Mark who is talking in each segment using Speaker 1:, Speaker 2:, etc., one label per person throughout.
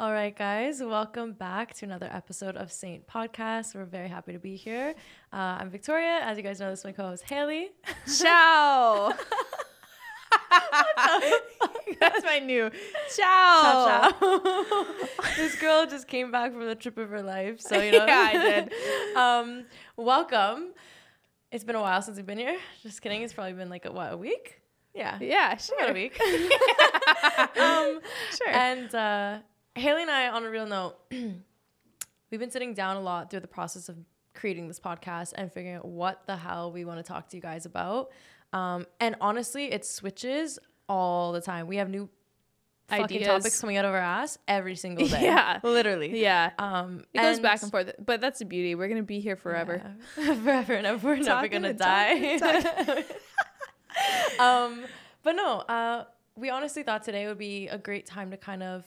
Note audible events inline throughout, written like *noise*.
Speaker 1: All right, guys, welcome back to another episode of Saint Podcast. We're very happy to be here. Uh, I'm Victoria. As you guys know, this is my co-host Haley.
Speaker 2: Ciao. *laughs* That's my new ciao.
Speaker 1: Ciao, ciao. *laughs* this girl just came back from the trip of her life, so you know. *laughs*
Speaker 2: Yeah, I did.
Speaker 1: um, welcome. It's been a while since we've been here. Just kidding. It's probably been like a, what a week. Yeah,
Speaker 2: Yeah,
Speaker 1: about
Speaker 2: sure.
Speaker 1: a week. um,
Speaker 2: Sure.
Speaker 1: And uh, Haley and I, on a real note, *clears throat* we've been sitting down a lot through the process of creating this podcast and figuring out what the hell we want to talk to you guys about. Um, and honestly, it switches all the time. We have new fucking
Speaker 2: Ideas.
Speaker 1: topics coming out of our ass every single *laughs* day.
Speaker 2: Yeah.
Speaker 1: literally.
Speaker 2: yeah.
Speaker 1: Um,
Speaker 2: It goes back and forth, but that's the beauty. We're gonna be here forever.
Speaker 1: yeah. *laughs* forever and ever. We're never
Speaker 2: Talking
Speaker 1: gonna
Speaker 2: and
Speaker 1: die.
Speaker 2: talking *laughs*
Speaker 1: um, but no, uh, we honestly thought today would be a great time to kind of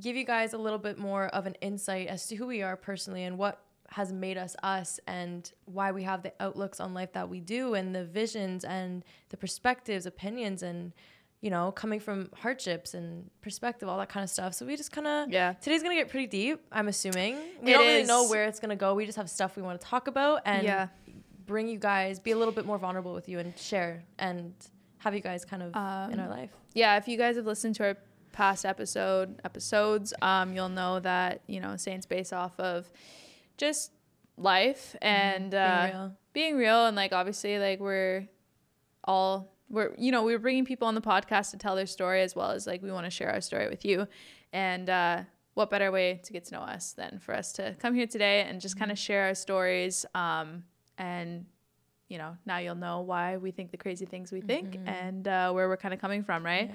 Speaker 1: give you guys a little bit more of an insight as to who we are personally and what has made us us and why we have the outlooks on life that we do and the visions and the perspectives, opinions and you know, coming from hardships and perspective, all that kind of stuff. So we just kind of
Speaker 2: Yeah.
Speaker 1: Today's gonna get pretty deep. I'm assuming we
Speaker 2: It
Speaker 1: don't really know where it's gonna go. We just have stuff we want to talk about and
Speaker 2: Yeah.
Speaker 1: bring you guys, be a little bit more vulnerable with you and share and have you guys kind of in
Speaker 2: Um,
Speaker 1: our life.
Speaker 2: Yeah. If you guys have listened to our past episode episodes, um, you'll know that you know Saints based off of just life and
Speaker 1: Being
Speaker 2: uh,
Speaker 1: real.
Speaker 2: being real and like obviously like we're all we're you know we're bringing people on the podcast to tell their story as well as like we want to share our story with you. And uh what better way to get to know us than for us to come here today and just kind of share our stories um and you know now you'll know why we think the crazy things we think and uh where we're kind of coming from right?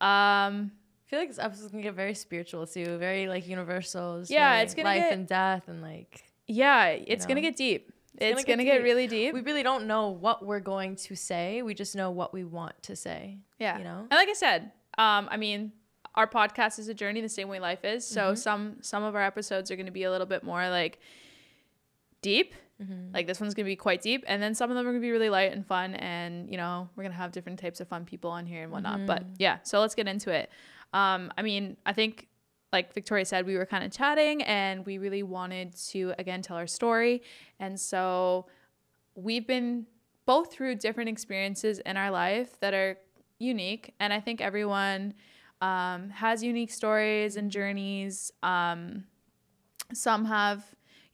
Speaker 2: Um
Speaker 1: I feel like this episode's gonna get very spiritual too, very like universal.
Speaker 2: Yeah,
Speaker 1: very
Speaker 2: it's gonna
Speaker 1: life
Speaker 2: get-
Speaker 1: and death and like
Speaker 2: yeah it's gonna get deep
Speaker 1: It's
Speaker 2: it's,
Speaker 1: gonna get
Speaker 2: gonna get,
Speaker 1: deep.
Speaker 2: really deep
Speaker 1: we really don't know what we're going to say. We just know what we want to say.
Speaker 2: Yeah.
Speaker 1: You know?
Speaker 2: And like I said, um, I mean, our podcast is a journey the same way life is. So
Speaker 1: Mm-hmm.
Speaker 2: some some of our episodes are going to be a little bit more like deep.
Speaker 1: Mm-hmm.
Speaker 2: Like this one's going to be quite deep, and then some of them are going to be really light and fun. And you know, we're going to have different types of fun people on here and whatnot. But
Speaker 1: Mm-hmm.
Speaker 2: yeah, so let's get into it. Um, I mean, I think. Like Victoria said, we were kind of chatting and we really wanted to, again, tell our story. And so we've been both through different experiences in our life that are unique and i think everyone um, has unique stories and journeys um, some have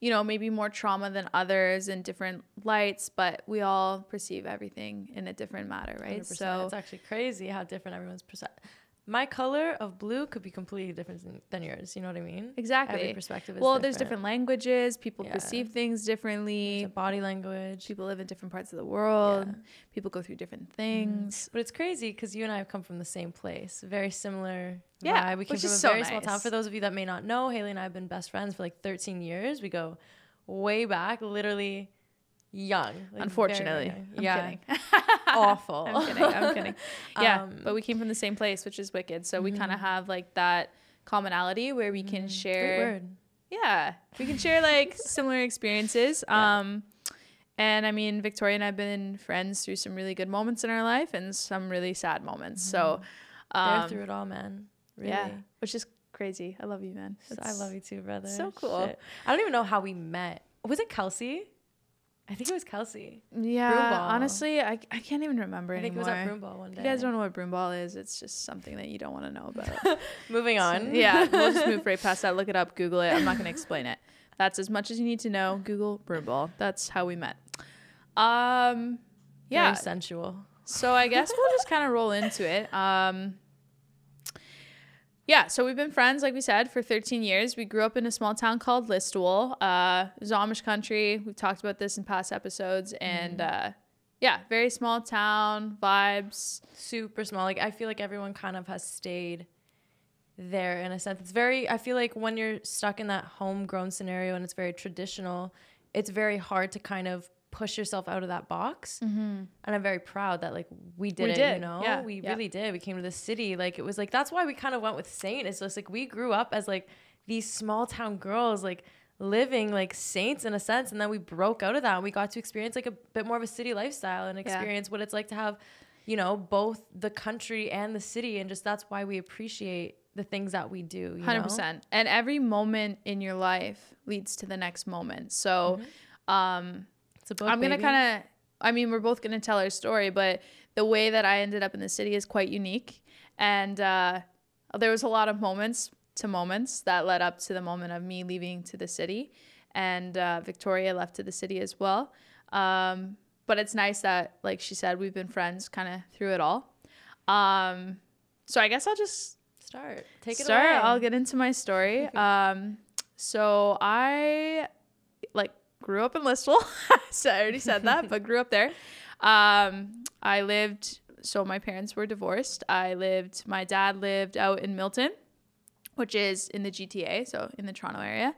Speaker 2: you know maybe more trauma than others in different lights but we all perceive everything in a different matter right
Speaker 1: 100%.
Speaker 2: so
Speaker 1: it's actually crazy how different everyone's perspective. My color of blue could be completely different than, yours. You know what I mean?
Speaker 2: exactly
Speaker 1: Every perspective is
Speaker 2: well there's different languages people
Speaker 1: Yeah.
Speaker 2: perceive things differently
Speaker 1: body language.
Speaker 2: people live in different parts of the world
Speaker 1: Yeah.
Speaker 2: people go through different things mm.
Speaker 1: But it's crazy because you and I have come from the same place. Very similar.
Speaker 2: Yeah,
Speaker 1: vibe. We came
Speaker 2: which
Speaker 1: from
Speaker 2: is
Speaker 1: a
Speaker 2: so
Speaker 1: very small town. For those of you that may not know, Haley and I have been best friends for like 13 years. We go way back, literally young. like,
Speaker 2: unfortunately
Speaker 1: young.
Speaker 2: I'm
Speaker 1: yeah, *laughs* awful.
Speaker 2: I'm kidding. I'm kidding. Yeah,
Speaker 1: Um, mm-hmm.
Speaker 2: but we came from the same place, which is wicked. So we kind of have like that commonality where we can
Speaker 1: Great
Speaker 2: share.
Speaker 1: word.
Speaker 2: Yeah, we can share like *laughs* similar experiences.
Speaker 1: Yeah.
Speaker 2: Um, and I mean, Victoria and I've been friends through some really good moments in our life and some really sad moments. So,
Speaker 1: They're
Speaker 2: um,
Speaker 1: through it all, man. Really.
Speaker 2: yeah, which is crazy. I love you, man.
Speaker 1: I love you too, brother.
Speaker 2: so cool.
Speaker 1: Shit. I don't even know how we met. Was it Kelsey? I think it was Kelsey.
Speaker 2: Yeah,
Speaker 1: Broomball.
Speaker 2: honestly, I, I can't even remember
Speaker 1: I think it was at Broomball one
Speaker 2: If
Speaker 1: day.
Speaker 2: you guys don't know what broomball is, it's just something that you don't want to know about. *laughs*
Speaker 1: Moving on.
Speaker 2: yeah, we'll just move *laughs* right past that. Look it up, Google it. I'm not going to explain it. That's as much as you need to know. Google broomball. That's how we met. Um, yeah.
Speaker 1: Very sensual.
Speaker 2: So I guess we'll just kind of roll into it. Um, yeah, so we've been friends, like we said, for 13 years. We grew up in a small town called Listowel. Uh, Amish country. We've talked about this in past episodes, and uh, yeah, very small town vibes.
Speaker 1: super small. Like I feel like everyone kind of has stayed there in a sense. It's very I feel like when you're stuck in that homegrown scenario and it's very traditional, it's very hard to kind of push yourself out of that box. And I'm very proud that like we did
Speaker 2: We
Speaker 1: it, you know?
Speaker 2: yeah,
Speaker 1: we
Speaker 2: yeah.
Speaker 1: really did. We came to the city. Like it was like that's why we kind of went with Saint. It's just like we grew up as like these small town girls like living like saints in a sense and then we broke out of that and we got to experience like a bit more of a city lifestyle and experience what it's like to have you know both the country and the city and just that's why we appreciate the things that we do.
Speaker 2: Hundred percent. And every moment in your life leads to the next moment. So, um,
Speaker 1: It's a book.
Speaker 2: I'm gonna kind of. I mean, we're both gonna tell our story, but the way that I ended up in the city is quite unique, and uh, there was a lot of moments to moments that led up to the moment of me leaving to the city, and uh, Victoria left to the city as well. Um, but it's nice that, like she said, we've been friends kind of through it all. Um, so I guess I'll just
Speaker 1: start. Take it
Speaker 2: start.
Speaker 1: away.
Speaker 2: I'll get into my story. um, so I grew up in Listowel. *laughs* so I already said that, but grew up there. Um, I lived. So my parents were divorced. I lived. My dad lived out in Milton, which is in the GTA, so in the Toronto area.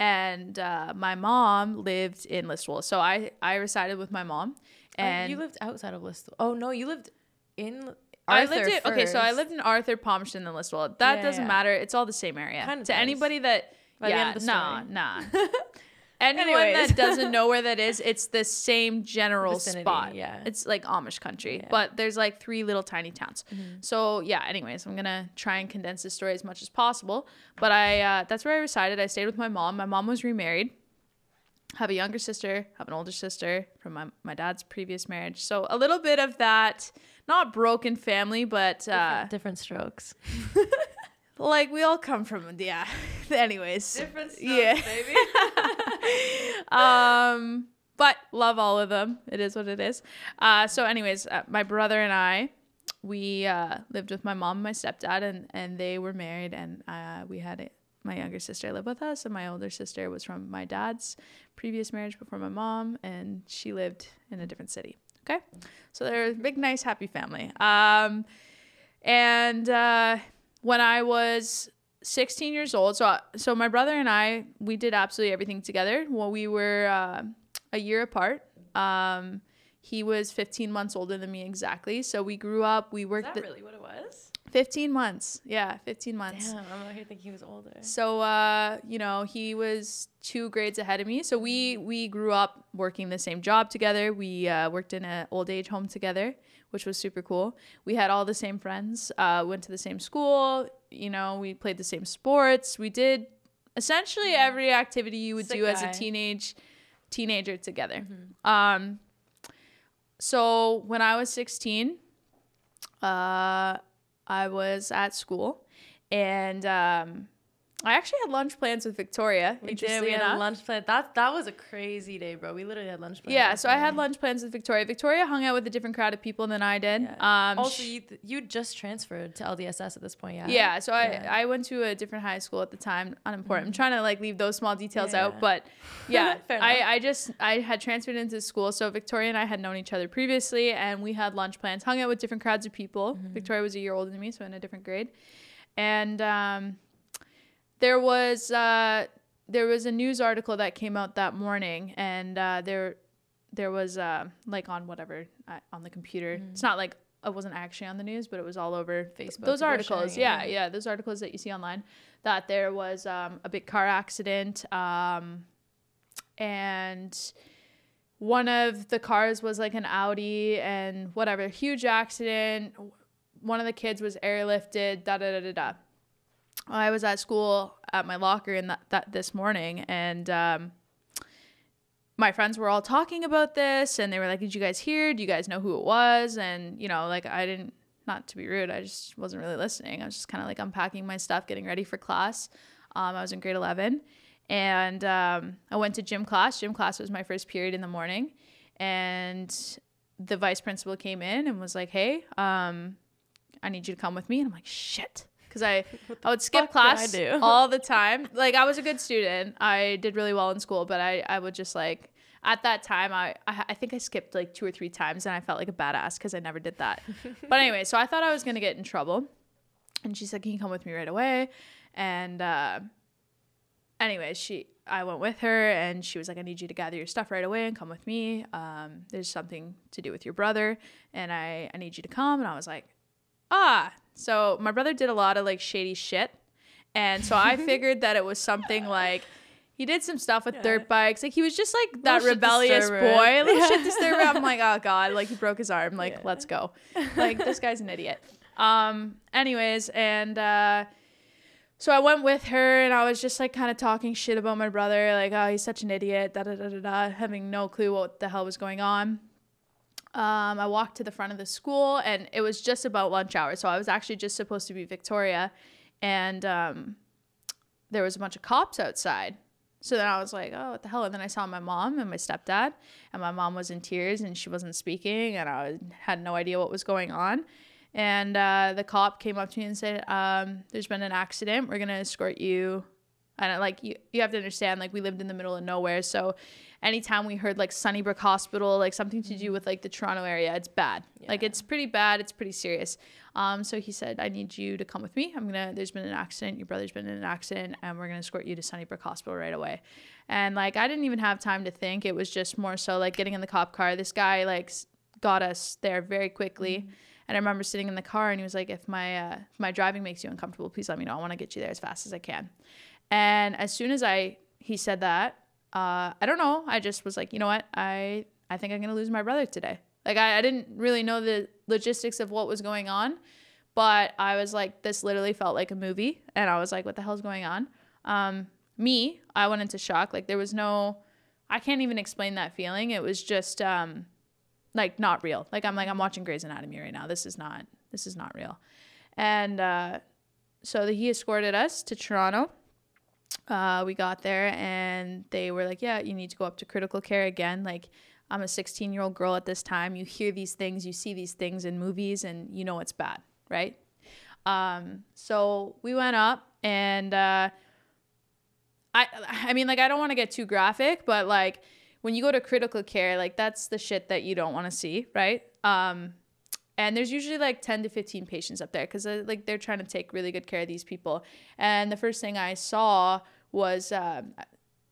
Speaker 2: And uh, my mom lived in Listowel. So I I resided with my mom.
Speaker 1: Oh,
Speaker 2: And
Speaker 1: you lived outside of Listowel. Oh no, you lived in.
Speaker 2: I lived
Speaker 1: Arthur
Speaker 2: okay, so I lived in Arthur, Palmerston, and Listowel. That
Speaker 1: Yeah,
Speaker 2: doesn't
Speaker 1: yeah.
Speaker 2: matter. It's all the same area.
Speaker 1: Kinda
Speaker 2: to
Speaker 1: does.
Speaker 2: anybody that
Speaker 1: By the
Speaker 2: yeah,
Speaker 1: of
Speaker 2: nah, nah. *laughs* Anyone
Speaker 1: Anyways.
Speaker 2: that doesn't know where that is, *laughs* it's the same general
Speaker 1: Vicinity,
Speaker 2: spot.
Speaker 1: yeah.
Speaker 2: It's like Amish country,
Speaker 1: Yeah. Mm-hmm.
Speaker 2: but there's like three little tiny towns. So yeah. Anyways, I'm gonna try and condense this story as much as possible. But I uh, that's where I resided. I stayed with my mom. My mom was remarried. Have a younger sister. Have an older sister from my my dad's previous marriage. So a little bit of that, not broken family, but uh,
Speaker 1: different, different strokes. *laughs*
Speaker 2: like we all come from yeah. *laughs* Anyways,
Speaker 1: Different strokes,
Speaker 2: Yeah.
Speaker 1: baby. *laughs*
Speaker 2: um, but love all of them. It is what it is. Uh, so, anyways, uh, my brother and I, we uh, lived with my mom and my stepdad, and and they were married, and uh, we had a, my younger sister live with us, and my older sister was from my dad's previous marriage before my mom, and she lived in a different city. Okay, so they're a big, nice, happy family. Um, and uh, when I was 16 years old. So so my brother and I we did absolutely everything together. Well, we were uh, a year apart. Um, he was 15 months older than me exactly. So we grew up. We
Speaker 1: Is
Speaker 2: worked
Speaker 1: that
Speaker 2: the-
Speaker 1: really what it was?
Speaker 2: 15 months. Yeah, 15 months.
Speaker 1: Damn, I'm out here thinking he was older.
Speaker 2: So uh, you know, he was two grades ahead of me. So we we grew up working the same job together. We uh, worked in an old age home together, which was super cool. We had all the same friends. Uh, went to the same school. You know, we played the same sports. We did essentially every activity you would
Speaker 1: Sick
Speaker 2: do as a teenage teenager together. Um, so when I was 16, uh, I was at school and um, I actually had lunch plans with Victoria.
Speaker 1: We did. We had lunch plan. That that was a crazy day, bro. We literally had lunch plans.
Speaker 2: Yeah, so I had lunch plans with Victoria. Victoria hung out with a different crowd of people than I did.
Speaker 1: Yeah.
Speaker 2: Um,
Speaker 1: also, you you just transferred to LDSS at this point, yeah.
Speaker 2: yeah, so I,
Speaker 1: Yeah.
Speaker 2: I went to a different high school at the time. Unimportant. I'm trying to like leave those small details out, but *laughs* yeah,
Speaker 1: Fair
Speaker 2: I,
Speaker 1: enough.
Speaker 2: I just I had transferred into school. So Victoria and I had known each other previously, and we had lunch plans, hung out with different crowds of people.
Speaker 1: Mm-hmm.
Speaker 2: Victoria was a year older than me, so in a different grade, and um, there was uh, there was a news article that came out that morning, and uh, there there was uh, like on whatever uh, on the computer. It's not like it wasn't actually on the news, but it was all over
Speaker 1: Facebook,
Speaker 2: Those articles, yeah.
Speaker 1: yeah,
Speaker 2: those articles that you see online. That there was um, a big car accident, um, and one of the cars was like an Audi, and whatever, huge accident. One of the kids was airlifted. Da da da da da. I was at school at my locker in that, that this morning, and um, my friends were all talking about this, and they were like, "Did you guys hear? Do you guys know who it was?" And you know, like I didn't. Not to be rude, I just wasn't really listening. I was just kind of like unpacking my stuff, getting ready for class. Um, I was in grade eleven, and um, I went to gym class. Gym class was my first period in the morning, and the vice principal came in and was like, "Hey, um, I need you to come with me." And I'm like, "Shit," because I *laughs* I would skip class *laughs* all the time. Like I was a good student. I did really well in school, but I I would just like at that time I I, I think I skipped like two or three times and I felt like a badass because I never did that. *laughs* but anyway, so I thought I was gonna get in trouble, and she said, "Can you come with me right away?" And uh, anyway, she I went with her and she was like, I need you to gather your stuff right away and come with me. Um, there's something to do with your brother and I, I need you to come. And I was like, ah. So my brother did a lot of like shady shit. And so I *laughs* figured that it was something like he did some stuff with
Speaker 1: Yeah.
Speaker 2: dirt bikes. Like he was just like that
Speaker 1: Little
Speaker 2: rebellious boy, little
Speaker 1: Yeah.
Speaker 2: shit *laughs* disturber. I'm like, oh God, like he broke his arm. Like,
Speaker 1: Yeah.
Speaker 2: let's go. *laughs* Like this guy's an idiot. Um, anyways, and uh so I went with her and I was just like kind of talking shit about my brother, like, oh, he's such an idiot, da da da da da, having no clue what the hell was going on. Um, I walked to the front of the school and it was just about lunch hour. So I was actually just supposed to be Victoria and um, there was a bunch of cops outside. So then I was like, oh, what the hell? And then I saw my mom and my stepdad, and my mom was in tears and she wasn't speaking, and I had no idea what was going on. And uh, the cop came up to me and said, um, "There's been an accident. We're gonna escort you." And I, like you, you have to understand, like we lived in the middle of nowhere, so anytime we heard like Sunnybrook Hospital, like something to do with like the Toronto area, it's bad. Yeah. Like it's pretty bad. It's pretty serious. Um, so he said, I need you to come with me. I'm gonna. There's been an accident. Your brother's been in an accident, and we're gonna escort you to Sunnybrook Hospital right away. And like I didn't even have time to think. It was just more so like getting in the cop car. This guy like got us there very quickly. Mm-hmm and I remember sitting in the car and he was like, if my, uh, if my driving makes you uncomfortable, please let me know. I want to get you there as fast as I can. And as soon as I, he said that, uh, I don't know. I just was like, you know what? I, I think I'm to lose my brother today. Like I, I didn't really know the logistics of what was going on, but I was like, this literally felt like a movie. And I was like, what the hell's going on? Um, me, I went into shock. Like there was no, I can't even explain that feeling. It was just, um, like not real. Like I'm like I'm watching Grey's Anatomy right now. This is not this is not real. And uh, so the, he escorted us to Toronto. Uh, we got there and they were like, "Yeah, you need to go up to critical care again." Like I'm a 16 year old girl at this time. You hear these things, you see these things in movies, and you know it's bad, right? Um, so we went up and uh, I I mean like I don't want to get too graphic, but like when you go to critical care, like that's the shit that you don't want to see, right? Um, and there's usually like 10 to 15 patients up there because uh, like they're trying to take really good care of these people. And the first thing I saw was um,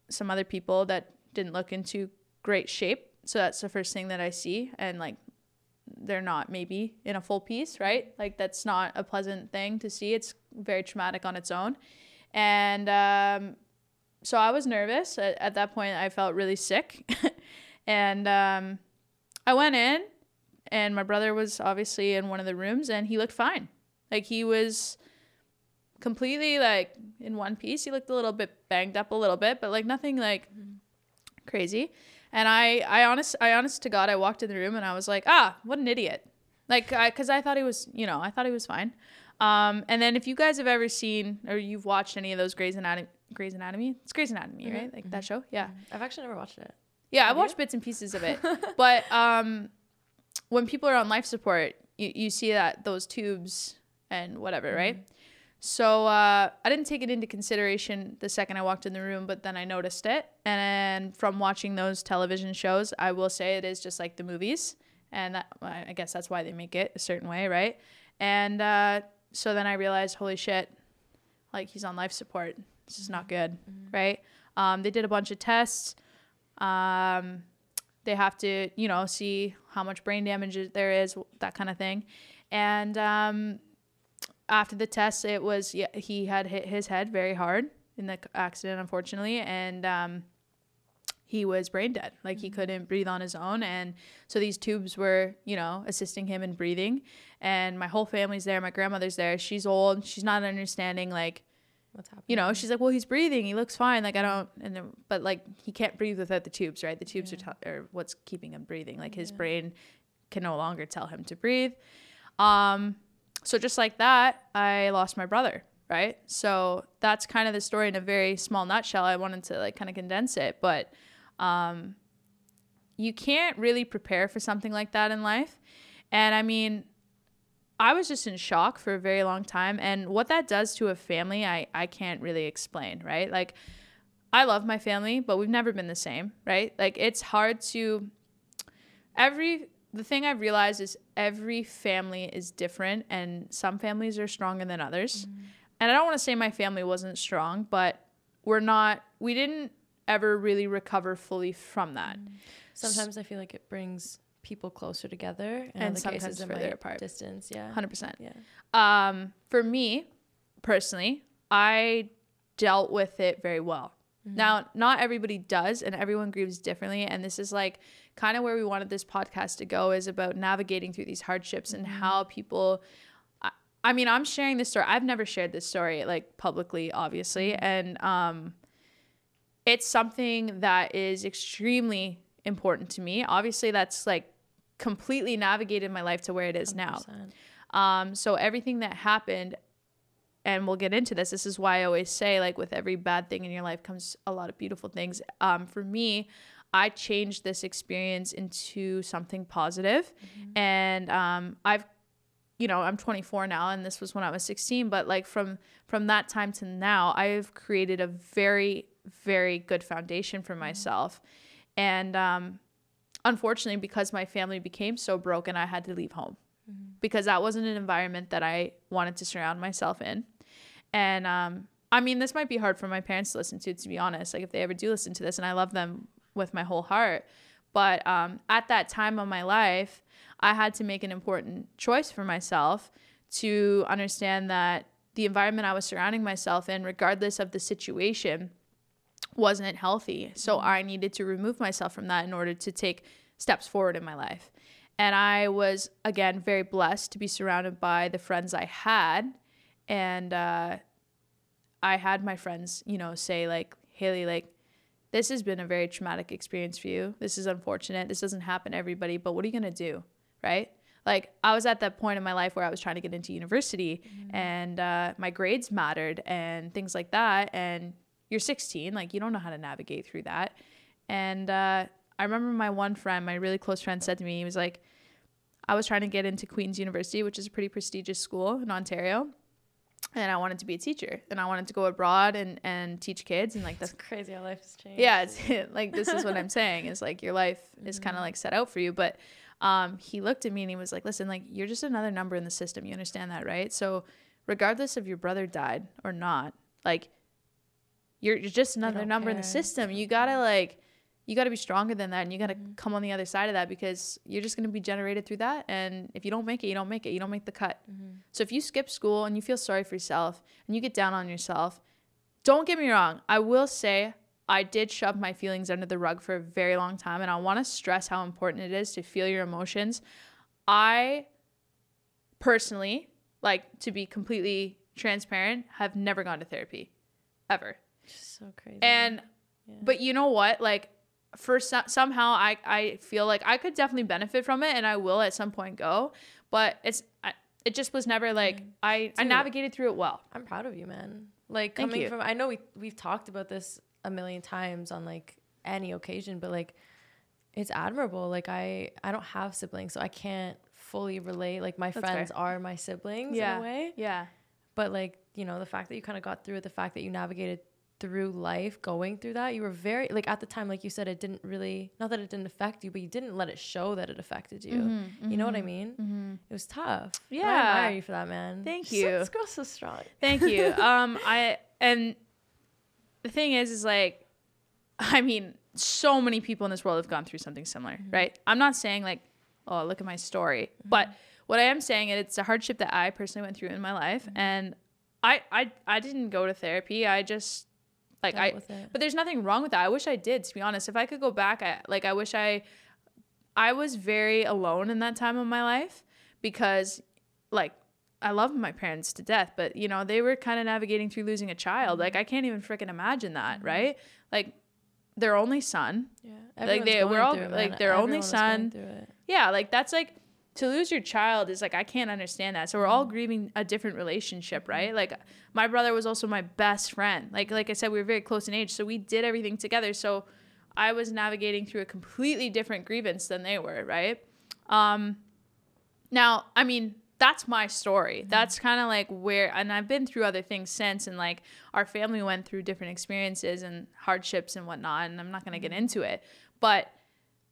Speaker 2: some other people that didn't look into great shape. So that's the first thing that I see, and like they're not maybe in a full piece, right? Like that's not a pleasant thing to see. It's very traumatic on its own. And um, so I was nervous. At, at, that point, I felt really sick. *laughs* and um, I went in, and my brother was obviously in one of the rooms, and he looked fine. Like he was completely like in one piece. He looked a little bit banged up a little bit, but like nothing like crazy. And I, I honest, I honest to God, I walked in the room and I was like, ah, what an idiot. Like, because I, I thought he was, you know, I thought he was fine. Um, and then if you guys have ever seen or you've watched any of those Grey's Anatomy, Grey's Anatomy, it's Grey's Anatomy, mm-hmm. right? Like mm-hmm. that show. Yeah.
Speaker 1: I've actually never watched it.
Speaker 2: Yeah, I watched bits and pieces of it. *laughs* but um, when people are on life support, you, you see that those tubes and whatever, mm-hmm. right? So uh, I didn't take it into consideration the second I walked in the room, but then I noticed it. And from watching those television shows, I will say it is just like the movies, and that, I guess that's why they make it a certain way, right? And uh, so then I realized, holy shit, like he's on life support. This is not good, mm-hmm. right? Um, they did a bunch of tests. Um, they have to, you know, see how much brain damage there is, that kind of thing. And um, after the test, it was yeah, he had hit his head very hard in the accident, unfortunately, and um, he was brain dead. Like he mm-hmm. couldn't breathe on his own. And so these tubes were, you know, assisting him in breathing. And my whole family's there. My grandmother's there. She's old. She's not understanding, like, what's happening. You know, she's like, well, he's breathing. He looks fine. Like, I don't, and then, but like, he can't breathe without the tubes, right? The tubes yeah. are, t- are what's keeping him breathing. Like, his yeah. brain can no longer tell him to breathe. Um, so just like that, I lost my brother right? So that's kind of the story in a very small nutshell. I wanted to like kind of condense it, but um, you can't really prepare for something like that in life. And I mean, I was just in shock for a very long time. And what that does to a family, I, I can't really explain, right? Like, I love my family, but we've never been the same, right? Like, it's hard to. Every. The thing I've realized is every family is different, and some families are stronger than others. Mm-hmm. And I don't want to say my family wasn't strong, but we're not. We didn't ever really recover fully from that. Mm.
Speaker 1: Sometimes I feel like it brings people closer together and, and sometimes cases further apart. Distance, yeah.
Speaker 2: 100%. Yeah. Um, for me personally, I dealt with it very well. Mm-hmm. Now, not everybody does, and everyone grieves differently. And this is like kind of where we wanted this podcast to go is about navigating through these hardships mm-hmm. and how people I mean, I'm sharing this story. I've never shared this story like publicly, obviously, and um, it's something that is extremely important to me. Obviously, that's like completely navigated my life to where it is now.
Speaker 1: 100%.
Speaker 2: Um, so everything that happened, and we'll get into this. This is why I always say, like, with every bad thing in your life comes a lot of beautiful things. Um, for me, I changed this experience into something positive. and um, I've, you know, I'm 24 now, and this was when I was 16. But like from from that time to now, I've created a very very good foundation for myself, and um, unfortunately, because my family became so broken, I had to leave home because that wasn't an environment that I wanted to surround myself in. And um, I mean, this might be hard for my parents to listen to, to be honest. Like, if they ever do listen to this, and I love them with my whole heart. But um, at that time of my life, I had to make an important choice for myself to understand that the environment I was surrounding myself in, regardless of the situation, wasn't healthy. So I needed to remove myself from that in order to take steps forward in my life. And I was, again, very blessed to be surrounded by the friends I had. And uh, I had my friends, you know, say, like, Haley, like, this has been a very traumatic experience for you. This is unfortunate. This doesn't happen to everybody, but what are you going to do? Right? Like, I was at that point in my life where I was trying to get into university and uh, my grades mattered and things like that. And you're 16, like, you don't know how to navigate through that. And uh, I remember my one friend, my really close friend, said to me, he was like, I was trying to get into Queen's University, which is a pretty prestigious school in Ontario. And I wanted to be a teacher and I wanted to go abroad and, and teach kids. And like, that's
Speaker 1: It's crazy how life has changed.
Speaker 2: yeah it's *laughs* like this is what i'm saying is like your life is kind of like set out for you but um, he looked at me and he was like listen like you're just another number in the system you understand that right so regardless if your brother died or not like you're, you're just another number in the system you gotta like you gotta be stronger than that and you gotta come on the other side of that because you're just gonna be generated through that and if you don't make it you don't make it you don't make the cut so if you skip school and you feel sorry for yourself and you get down on yourself don't get me wrong. I will say I did shove my feelings under the rug for a very long time, and I want to stress how important it is to feel your emotions. I personally, like to be completely transparent, have never gone to therapy, ever.
Speaker 1: So crazy.
Speaker 2: And yeah. but you know what? Like for so- somehow I I feel like I could definitely benefit from it, and I will at some point go. But it's I, it just was never like I I
Speaker 1: Dude.
Speaker 2: navigated through it well.
Speaker 1: I'm proud of you, man. Like
Speaker 2: Thank
Speaker 1: coming
Speaker 2: you.
Speaker 1: from I know we we've talked about this a million times on like any occasion, but like it's admirable. Like I I don't have siblings, so I can't fully relate. Like my
Speaker 2: That's fair.
Speaker 1: friends are my siblings
Speaker 2: Yeah.
Speaker 1: in a way.
Speaker 2: Yeah.
Speaker 1: But like, you know, the fact that you kind of got through it, the fact that you navigated through life going through that, you were very like at the time, like you said, it didn't really not that it didn't affect you, but you didn't let it show that it affected you. Mm-hmm, you know what I mm-hmm, mean? Mm-hmm. It was tough. yeah I
Speaker 2: Mm-hmm,
Speaker 1: admire you for that, man.
Speaker 2: Thank
Speaker 1: So-
Speaker 2: you.
Speaker 1: This girl's so strong.
Speaker 2: Thank you. *laughs* um, I and the thing is, is like, I mean, so many people in this world have gone through something similar, right? I'm not saying like, oh, look at my story, but what I am saying is it's a hardship that I personally went through in my life, and I, I, I didn't go to therapy. I just like I, but there's nothing wrong with that. I wish I did, to be honest. If I could go back, I like I wish I I was very alone in that time of my life because like I love my parents to death, but you know, they were kind of navigating through losing a child. Like I can't even freaking imagine that, right? Like their only son.
Speaker 1: Yeah.
Speaker 2: Like, they- we're all- like, their only
Speaker 1: Everyone going
Speaker 2: son. Yeah, like that's like to lose your child is like I can't understand that. So we're all mm. grieving a different relationship, mm-hmm. right? Like my brother was also my best friend. Like like I said, we were very close in age, so we did everything together. So I was navigating through a completely different grievance than they were, right? Um now, I mean, that's my story. Mm-hmm. That's kind of like where and I've been through other things since and like our family went through different experiences and hardships and whatnot, and I'm not gonna get mm-hmm. into it. But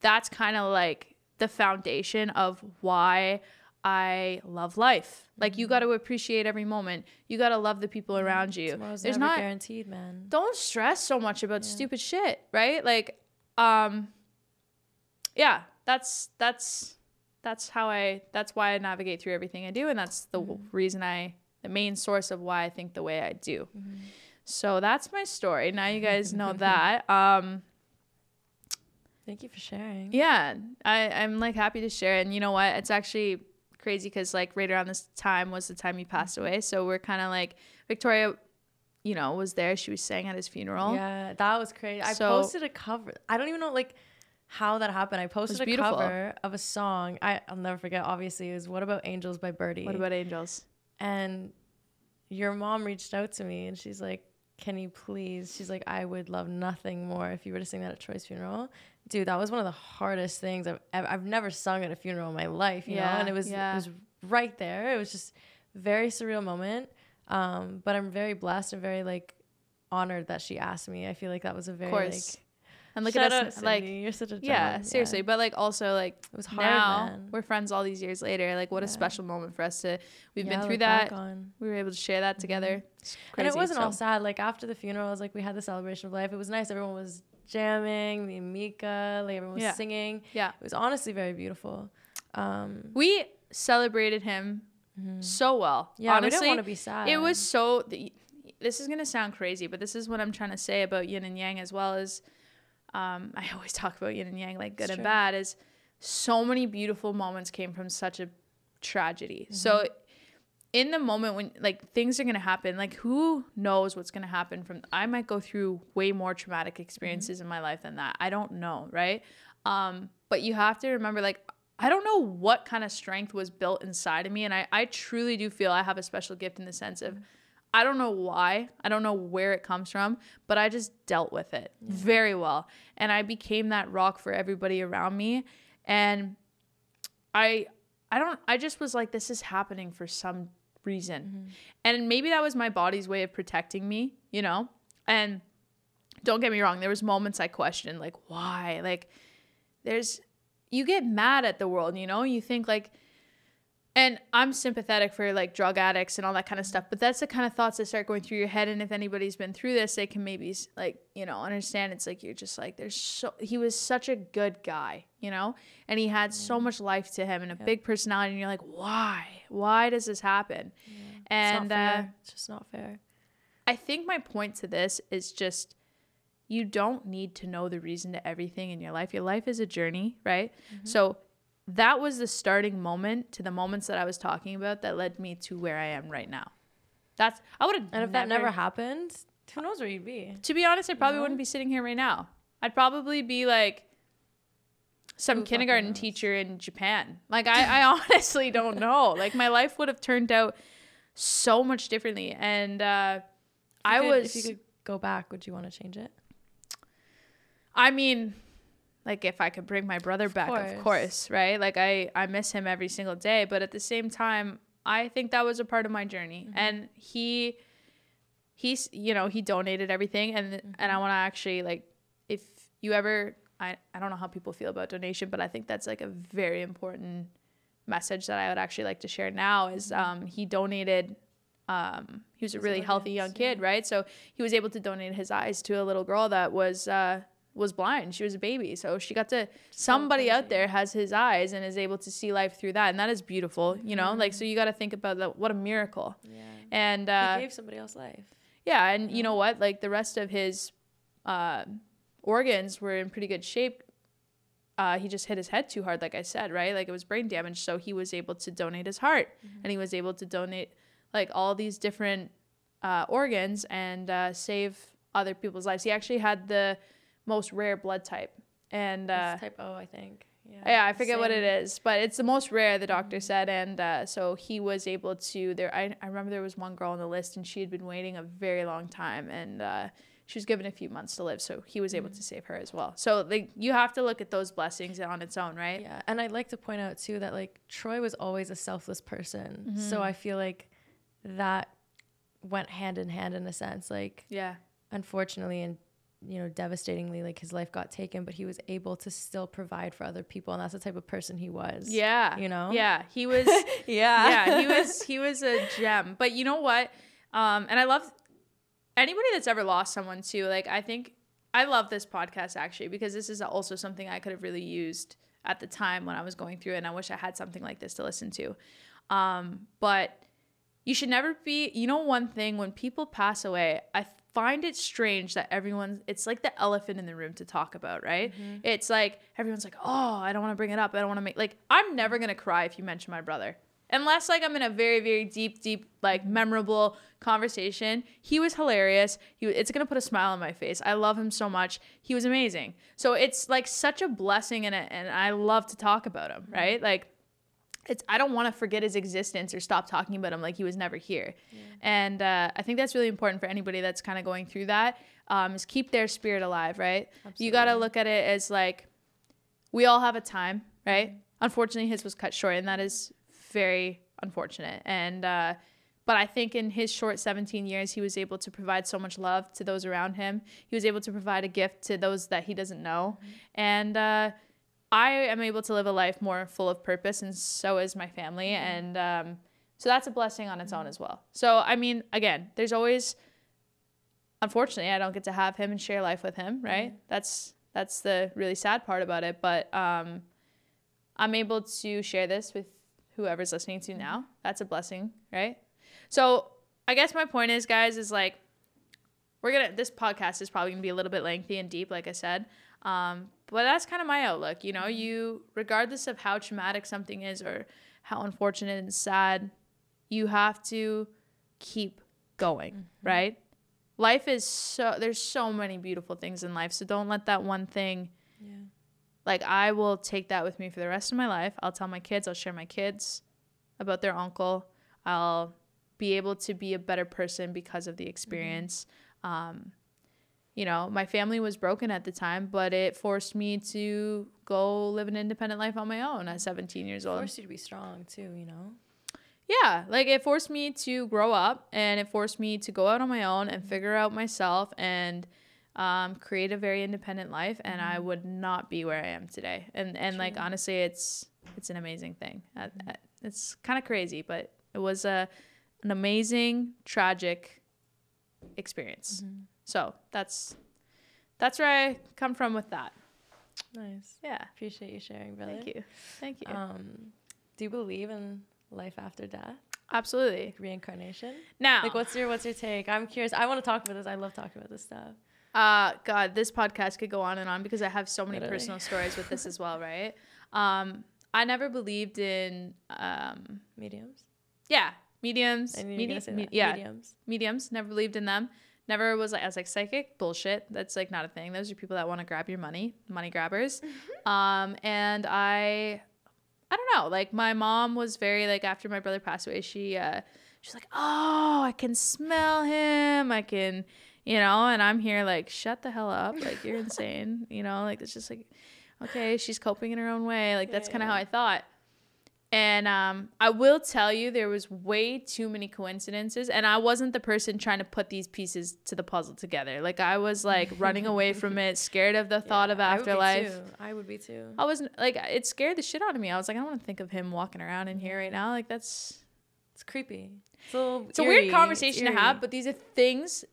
Speaker 2: that's kind of like the foundation of why I love life. Like you got to appreciate every moment. You got to love the people around you.
Speaker 1: Tomorrow's
Speaker 2: There's not
Speaker 1: guaranteed, man.
Speaker 2: don't stress so much about stupid shit, right? Like um yeah, that's that's that's how I that's why I navigate through everything I do and that's the w reason I the main source of why I think the way I do. So that's my story. Now you guys know *laughs* that. Um
Speaker 1: Thank you for sharing.
Speaker 2: yeah, I, I'm like happy to share. And you know what? It's actually crazy because like right around this time was the time he passed away. So we're kind of like Victoria, you know, was there. She was sang at his funeral.
Speaker 1: Yeah, that was crazy. I
Speaker 2: So-
Speaker 1: posted a cover. I don't even know like how that happened. I posted a
Speaker 2: beautiful.
Speaker 1: cover of a song. I, I'll never forget. Obviously, it was "What About Angels" by Birdy.
Speaker 2: What about angels?
Speaker 1: and your mom reached out to me and she's like, "Can you please?" She's like, "I would love nothing more if you were to sing that at Troy's funeral." Dude, that was one of the hardest things I've ever, I've never sung at a funeral in my life, you know. And it was
Speaker 2: yeah.
Speaker 1: it was right there. It was just very surreal moment. Um, but I'm very blessed and very like honored that she asked me. I feel like that was a
Speaker 2: Of
Speaker 1: very
Speaker 2: course.
Speaker 1: like
Speaker 2: and look
Speaker 1: shout
Speaker 2: at
Speaker 1: out,
Speaker 2: us, like
Speaker 1: you're such a
Speaker 2: yeah,
Speaker 1: gem.
Speaker 2: seriously. But like also like
Speaker 1: It was hard,
Speaker 2: now
Speaker 1: man.
Speaker 2: we're friends all these years later. Like what a special moment for us to. We've
Speaker 1: Yeah,
Speaker 2: been through that. We were able to share that together. It's
Speaker 1: and it wasn't all sad. Like after the funeral, it was like we had the celebration of life. It was nice. Everyone was jamming. Me and Mika, like everyone was
Speaker 2: Yeah.
Speaker 1: singing.
Speaker 2: Yeah.
Speaker 1: It was honestly very beautiful. Um,
Speaker 2: We celebrated him so well.
Speaker 1: yeah, we
Speaker 2: Honestly,
Speaker 1: didn't want to be sad.
Speaker 2: it was so. The, this is gonna sound crazy, but this is what I'm trying to say about yin and yang as well as. Um, *laughs* I always talk about yin and yang, like good
Speaker 1: It's
Speaker 2: and
Speaker 1: true.
Speaker 2: bad. Is so many beautiful moments came from such a tragedy.
Speaker 1: Mm-hmm.
Speaker 2: So in the moment when like things are gonna happen, like who knows what's gonna happen from I might go through way more traumatic experiences
Speaker 1: Mm-hmm.
Speaker 2: in my life than that. I don't know, right? Um, but you have to remember like I don't know what kind of strength was built inside of me. And I, I truly do feel I have a special gift in the sense of I don't know why. I don't know where it comes from, but I just dealt with it very well. And I became that rock for everybody around me. And I I don't I just was like this is happening for some reason. Mm-hmm. And maybe that was my body's way of protecting me, you know? And don't get me wrong, there was moments I questioned like why? Like there's you get mad at the world, you know? You think like and I'm sympathetic for like drug addicts and all that kind of stuff, but that's the kind of thoughts that start going through your head. And if anybody's been through this, they can maybe like, you know, understand it's like you're just like, there's so, he was such a good guy, you know, and he had so much life to him and a big personality. And you're like, why? Why does this happen?
Speaker 1: It's
Speaker 2: And
Speaker 1: not
Speaker 2: uh,
Speaker 1: it's just not fair.
Speaker 2: I think my point to this is just you don't need to know the reason to everything in your life. Your life is a journey, right? So that was the starting moment to the moments that I was talking about that led me to where I am right now. That's I would have
Speaker 1: And if that never happened, who knows where you'd be?
Speaker 2: to be honest, I probably wouldn't be sitting here right now. I'd probably be like some
Speaker 1: Who
Speaker 2: kindergarten teacher in Japan. Like I, I *laughs* honestly don't know. Like my life would have turned out so much differently. And uh, I
Speaker 1: could-
Speaker 2: was
Speaker 1: If you could go back, would you want to change it?
Speaker 2: I mean, like if I could bring my brother back, of
Speaker 1: course.
Speaker 2: course, right? Like I I miss him every single day, but at the same time, I think that was a part of my journey.
Speaker 1: Mm-hmm.
Speaker 2: And he he's you know, he donated everything and
Speaker 1: Mm-hmm.
Speaker 2: and I want to actually like if you ever I I don't know how people feel about donation, but I think that's like a very important message that I would actually like to share now is um he donated um he was a really healthy young kid, right? So he was able to donate his eyes to a little girl that was uh was blind. She was a baby. So she got to somebody out there has his eyes and is able to see life through that. And that is beautiful, you know? Like so you got to think about that what a miracle.
Speaker 1: Yeah.
Speaker 2: And
Speaker 1: he
Speaker 2: uh
Speaker 1: gave somebody else life.
Speaker 2: yeah, and you know what? Like the rest of his uh, organs were in pretty good shape. Uh, he just hit his head too hard, like I said, right? Like it was brain damage. So he was able to donate his heart, and he was able to donate like all these different uh, organs and uh, save other people's lives. He actually had the most rare blood type, and uh,
Speaker 1: type O, I think. Yeah.
Speaker 2: yeah, I forget what it is, but it's the most rare, the doctor said. And uh, so he was able to. There, I, I remember there was one girl on the list, and she had been waiting a very long time, and uh, she was given a few months to live. So he was able to save her as well. So like you have to look at those blessings on its own, right?
Speaker 1: Yeah, and I'd like to point out too that like Troy was always a selfless person,
Speaker 2: Mm-hmm.
Speaker 1: so I feel like that went hand in hand in a sense. Like,
Speaker 2: Yeah.
Speaker 1: unfortunately and you know devastatingly, like his life got taken, but he was able to still provide for other people, and that's the type of person he was.
Speaker 2: Yeah.
Speaker 1: you know.
Speaker 2: Yeah. He was. *laughs*
Speaker 1: yeah,
Speaker 2: yeah, he *laughs* was he was a gem. But you know what? Um, and I love anybody that's ever lost someone too. Like I think I love this podcast actually because this is also something I could have really used at the time when I was going through it, and I wish I had something like this to listen to. Um, but you should never be. You know, one thing when people pass away, I find it strange that everyone's. It's like the elephant in the room to talk about, right? Mm-hmm. It's like everyone's like, "Oh, I don't want to bring it up. I don't want to make like I'm never gonna cry if you mention my brother." unless like I'm in a very very deep deep like mm-hmm. memorable conversation. He was hilarious. He it's going to put a smile on my face. I love him so much. He was amazing. So it's like such a blessing and and I love to talk about him, mm-hmm. right? Like it's I don't want to forget his existence or stop talking about him like he was never here. Yeah. And uh, I think that's really important for anybody that's kind of going through that. Um, is keep their spirit alive, right? Absolutely. You got to look at it as like we all have a time, right? Unfortunately, his was cut short, and that is very unfortunate. And uh, but I think in his short 17 years, he was able to provide so much love to those around him. He was able to provide a gift to those that he doesn't know, mm-hmm. and uh, I am able to live a life more full of purpose, and so is my family. Mm-hmm. And um, so that's a blessing on its own as well. So, I mean, again, there's always, unfortunately, I don't get to have him and share life with him, right? Mm-hmm. That's that's the really sad part about it. But um, I'm able to share this with whoever's listening to now. Mm-hmm. That's a blessing, right? So I guess my point is, guys, is like we're gonna. This podcast is probably gonna be a little bit lengthy and deep, like I said. Um, but that's kind of my outlook. You know, you, regardless of how traumatic something is or how unfortunate and sad, you have to keep going, mm-hmm. right? Life is so, there's so many beautiful things in life. So don't let that one thing, yeah. like, I will take that with me for the rest of my life. I'll tell my kids, I'll share my kids about their uncle. I'll be able to be a better person because of the mm-hmm. experience. Mm-hmm. Um, you know, my family was broken at the time, but it forced me to go live an independent life on my own at 17 years old. It
Speaker 1: forced you to be strong too, you know?
Speaker 2: Yeah, like it forced me to grow up and it forced me to go out on my own and figure out myself and um, create a very independent life. And mm-hmm. I would not be where I am today. And and True. like honestly, it's it's an amazing thing. Mm-hmm. It's kind of crazy, but it was a an amazing, tragic experience. Mm-hmm. So that's that's where I come from with that.
Speaker 1: Nice.
Speaker 2: Yeah.
Speaker 1: Appreciate you sharing, brother.
Speaker 2: Thank you. Thank you.
Speaker 1: Um, do you believe in life after death?
Speaker 2: Absolutely.
Speaker 1: Like reincarnation?
Speaker 2: Now.
Speaker 1: Like what's your what's your take? I'm curious. I want to talk about this. I love talking about this stuff.
Speaker 2: Uh God, this podcast could go on and on because I have so many Literally. personal *laughs* stories with this as well, right? Um, I never believed in um
Speaker 1: mediums.
Speaker 2: Yeah, mediums. Medi- me- yeah, mediums. Mediums. Never believed in them. Never was like I was like psychic bullshit. That's like not a thing. Those are people that want to grab your money, money grabbers. Mm-hmm. Um, and I, I don't know. Like my mom was very like after my brother passed away, she uh, she's like, oh, I can smell him. I can, you know. And I'm here like, shut the hell up. Like you're *laughs* insane. You know. Like it's just like, okay, she's coping in her own way. Like that's kind of how I thought. And um, I will tell you, there was way too many coincidences, and I wasn't the person trying to put these pieces to the puzzle together. Like I was like running away from it, scared of the *laughs* thought of afterlife.
Speaker 1: I would be too.
Speaker 2: I wasn't like it scared the shit out of me. I was like, I don't want to think of him walking around in here right now. Like that's
Speaker 1: it's creepy.
Speaker 2: It's a, it's a weird conversation to have, but these are things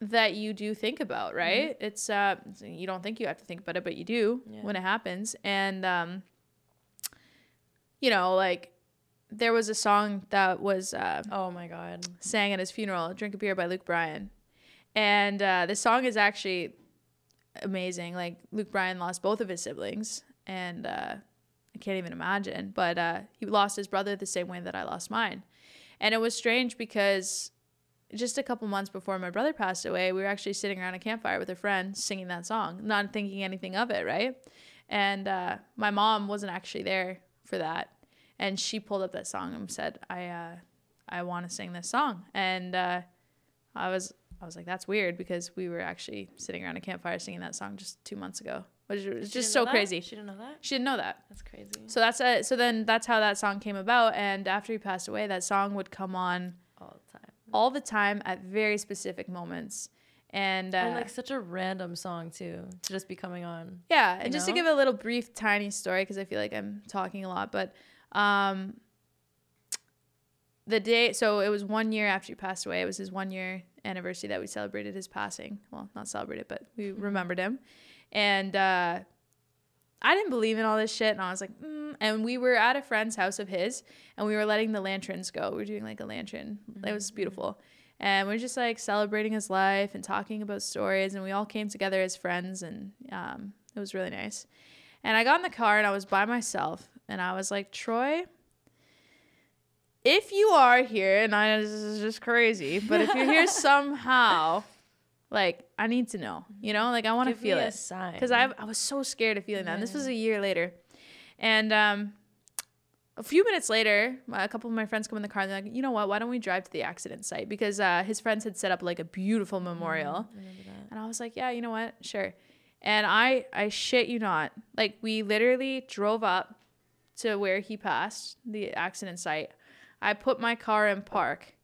Speaker 2: that you do think about, right? Mm-hmm. It's uh, you don't think you have to think about it, but you do yeah. when it happens, and um you know, like there was a song that was uh,
Speaker 1: oh my god
Speaker 2: sang at his funeral, "Drink a Beer" by Luke Bryan, and uh, the song is actually amazing. Like Luke Bryan lost both of his siblings, and uh, I can't even imagine. But uh, he lost his brother the same way that I lost mine, and it was strange because just a couple months before my brother passed away, we were actually sitting around a campfire with a friend singing that song, not thinking anything of it, right? And uh, my mom wasn't actually there for that. And she pulled up that song and said, "I uh, I want to sing this song." And uh, I was I was like, "That's weird," because we were actually sitting around a campfire singing that song just two months ago, which was just so crazy.
Speaker 1: She didn't know that.
Speaker 2: She didn't know that.
Speaker 1: That's crazy.
Speaker 2: So that's a, so then that's how that song came about. And after he passed away, that song would come on
Speaker 1: all the time,
Speaker 2: all the time at very specific moments and, uh,
Speaker 1: and like such a random song too to just be coming on
Speaker 2: yeah and just know? to give a little brief tiny story because i feel like i'm talking a lot but um the day so it was one year after he passed away it was his one year anniversary that we celebrated his passing well not celebrated but we mm-hmm. remembered him and uh I didn't believe in all this shit, and I was like, mm. and we were at a friend's house of his, and we were letting the lanterns go. We were doing like a lantern. Mm-hmm. It was beautiful, and we are just like celebrating his life and talking about stories and we all came together as friends and um, it was really nice. And i got in the car and i was by myself and i was like troy if you are here, and I this is just crazy, *laughs* but if you're here somehow, like I need to know, you know, like I want to feel
Speaker 1: a
Speaker 2: it. Because I I was so scared of feeling that. And this was a year later, and um, a few minutes later, a couple of my friends come in the car and they're like, you know what? Why don't we drive to the accident site because uh, his friends had set up like a beautiful memorial, and I was like, yeah, you know what? Sure. And I I shit you not, like we literally drove up to where he passed the accident site. I put my car in park,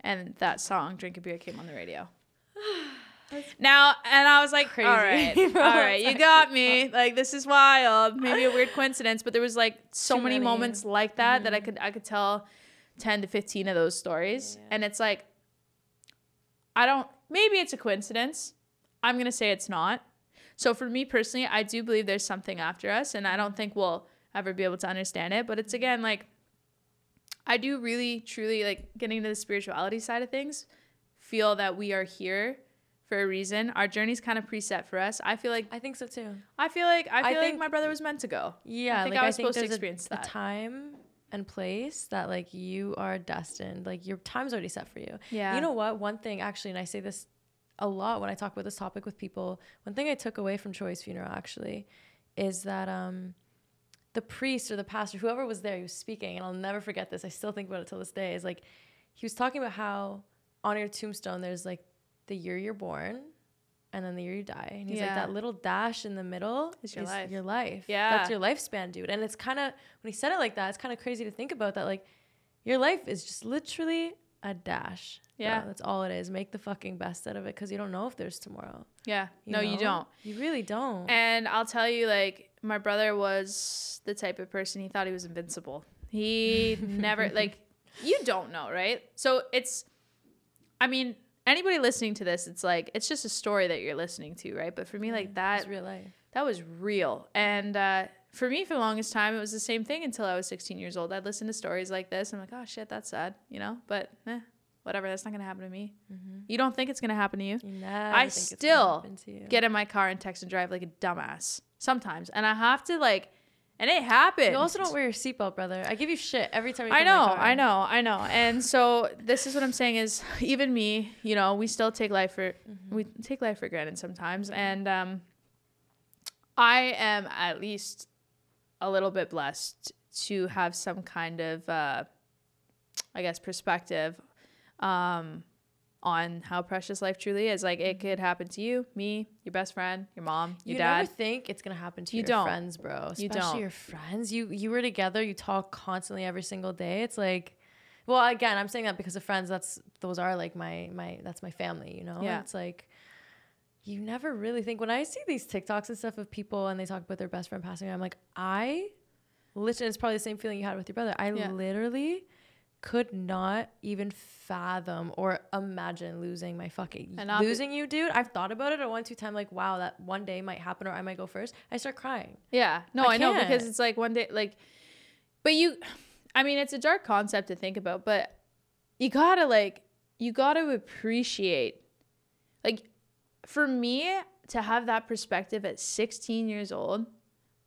Speaker 2: and that song "Drink a Beer" came on the radio. *sighs* *sighs* *sighs* Now, and I was like,
Speaker 1: Crazy.
Speaker 2: all right, *laughs* all right, you got me. Like, this is wild. Maybe a weird coincidence, but there was like so many,
Speaker 1: many. Mm-hmm.
Speaker 2: moments like that that I could I could tell ten to fifteen of those stories, and it's like, I don't. Maybe it's a coincidence. I'm gonna say it's not. So for me personally, I do believe there's something after us, and I don't think we'll ever be able to understand it. But it's again like, I do really truly like getting to the spirituality side of things. Feel that we are here for a reason. Our journey's kind of preset for us. I feel like
Speaker 1: I think so too.
Speaker 2: I feel like I
Speaker 1: I
Speaker 2: feel like my brother was meant to go.
Speaker 1: Yeah,
Speaker 2: I think
Speaker 1: like
Speaker 2: I was
Speaker 1: think
Speaker 2: supposed to
Speaker 1: a-
Speaker 2: experience
Speaker 1: a,
Speaker 2: that.
Speaker 1: time and place that like you are destined. Like your time's already set for you.
Speaker 2: Yeah.
Speaker 1: You know what? One thing actually, and I say this a lot when I talk about this topic with people. One thing I took away from Troy's funeral actually is that um the priest or the pastor, whoever was there, he was speaking, and I'll never forget this. I still think about it till this day. Is like he was talking about how on your tombstone there's like the year you're born and then the year you die. And he's like that little dash in the middle
Speaker 2: Is your life.
Speaker 1: Your life.
Speaker 2: Yeah.
Speaker 1: That's your lifespan, dude. And it's kind of when he said it like that, it's kind of crazy to think about that like your life is just literally a dash. bro.
Speaker 2: Yeah.
Speaker 1: that's all it is. Make the fucking best out of it cuz you don't know if there's tomorrow.
Speaker 2: Yeah. no, you don't.
Speaker 1: You really don't.
Speaker 2: And I'll tell you, like, my brother was the type of person he thought he was invincible. He *laughs* never, like, you don't know, right? So it's, I mean, anybody listening to this, it's like, it's just a story that you're listening to, right? But for me, like, that,
Speaker 1: real life.
Speaker 2: that was real. And uh, for me, for the longest time, it was the same thing until I was 16 years old. I'd listen to stories like this. I'm like, oh, shit, that's sad, you know? But, eh, whatever, that's not to happen to me. You don't think it's to happen to you?
Speaker 1: You
Speaker 2: I still
Speaker 1: to you.
Speaker 2: get in my car and text and drive like a dumbass sometimes, and I have to like, and it happens.
Speaker 1: You also don't wear your seatbelt, brother. I give you shit every time you
Speaker 2: I know. I know, I know, and so this is what I'm saying is even me, you know, we still take life for
Speaker 1: Mm-hmm.
Speaker 2: we take life for granted sometimes, and um, I am at least a little bit blessed to have some kind of, uh, I guess, perspective, um, on how precious life truly is. Like it mm-hmm. could happen to you, me, your best friend, your mom, your dad.
Speaker 1: you never think it's gonna happen to
Speaker 2: You
Speaker 1: your
Speaker 2: don't.
Speaker 1: friends, bro. Especially
Speaker 2: You don't.
Speaker 1: your friends. You you were together. You talk constantly every single day. It's like, well, again, I'm saying that because of friends. That's those are like my my that's my family. You know.
Speaker 2: Yeah.
Speaker 1: It's like you never really think when I see these TikToks and stuff of people and they talk about their best friend passing away. I'm like, I literally. It's probably the same feeling you had with your brother. I
Speaker 2: Yeah.
Speaker 1: literally could not even fathom or imagine losing my fucking
Speaker 2: And
Speaker 1: losing you, dude. I've thought about it at one two time, like, wow, that one day might happen or I might go first. I start crying.
Speaker 2: Yeah. No,
Speaker 1: I
Speaker 2: I, know because it's like one day like but you I mean it's a dark concept to think about, but you got to like you got to appreciate like for me to have that perspective at 16 years old.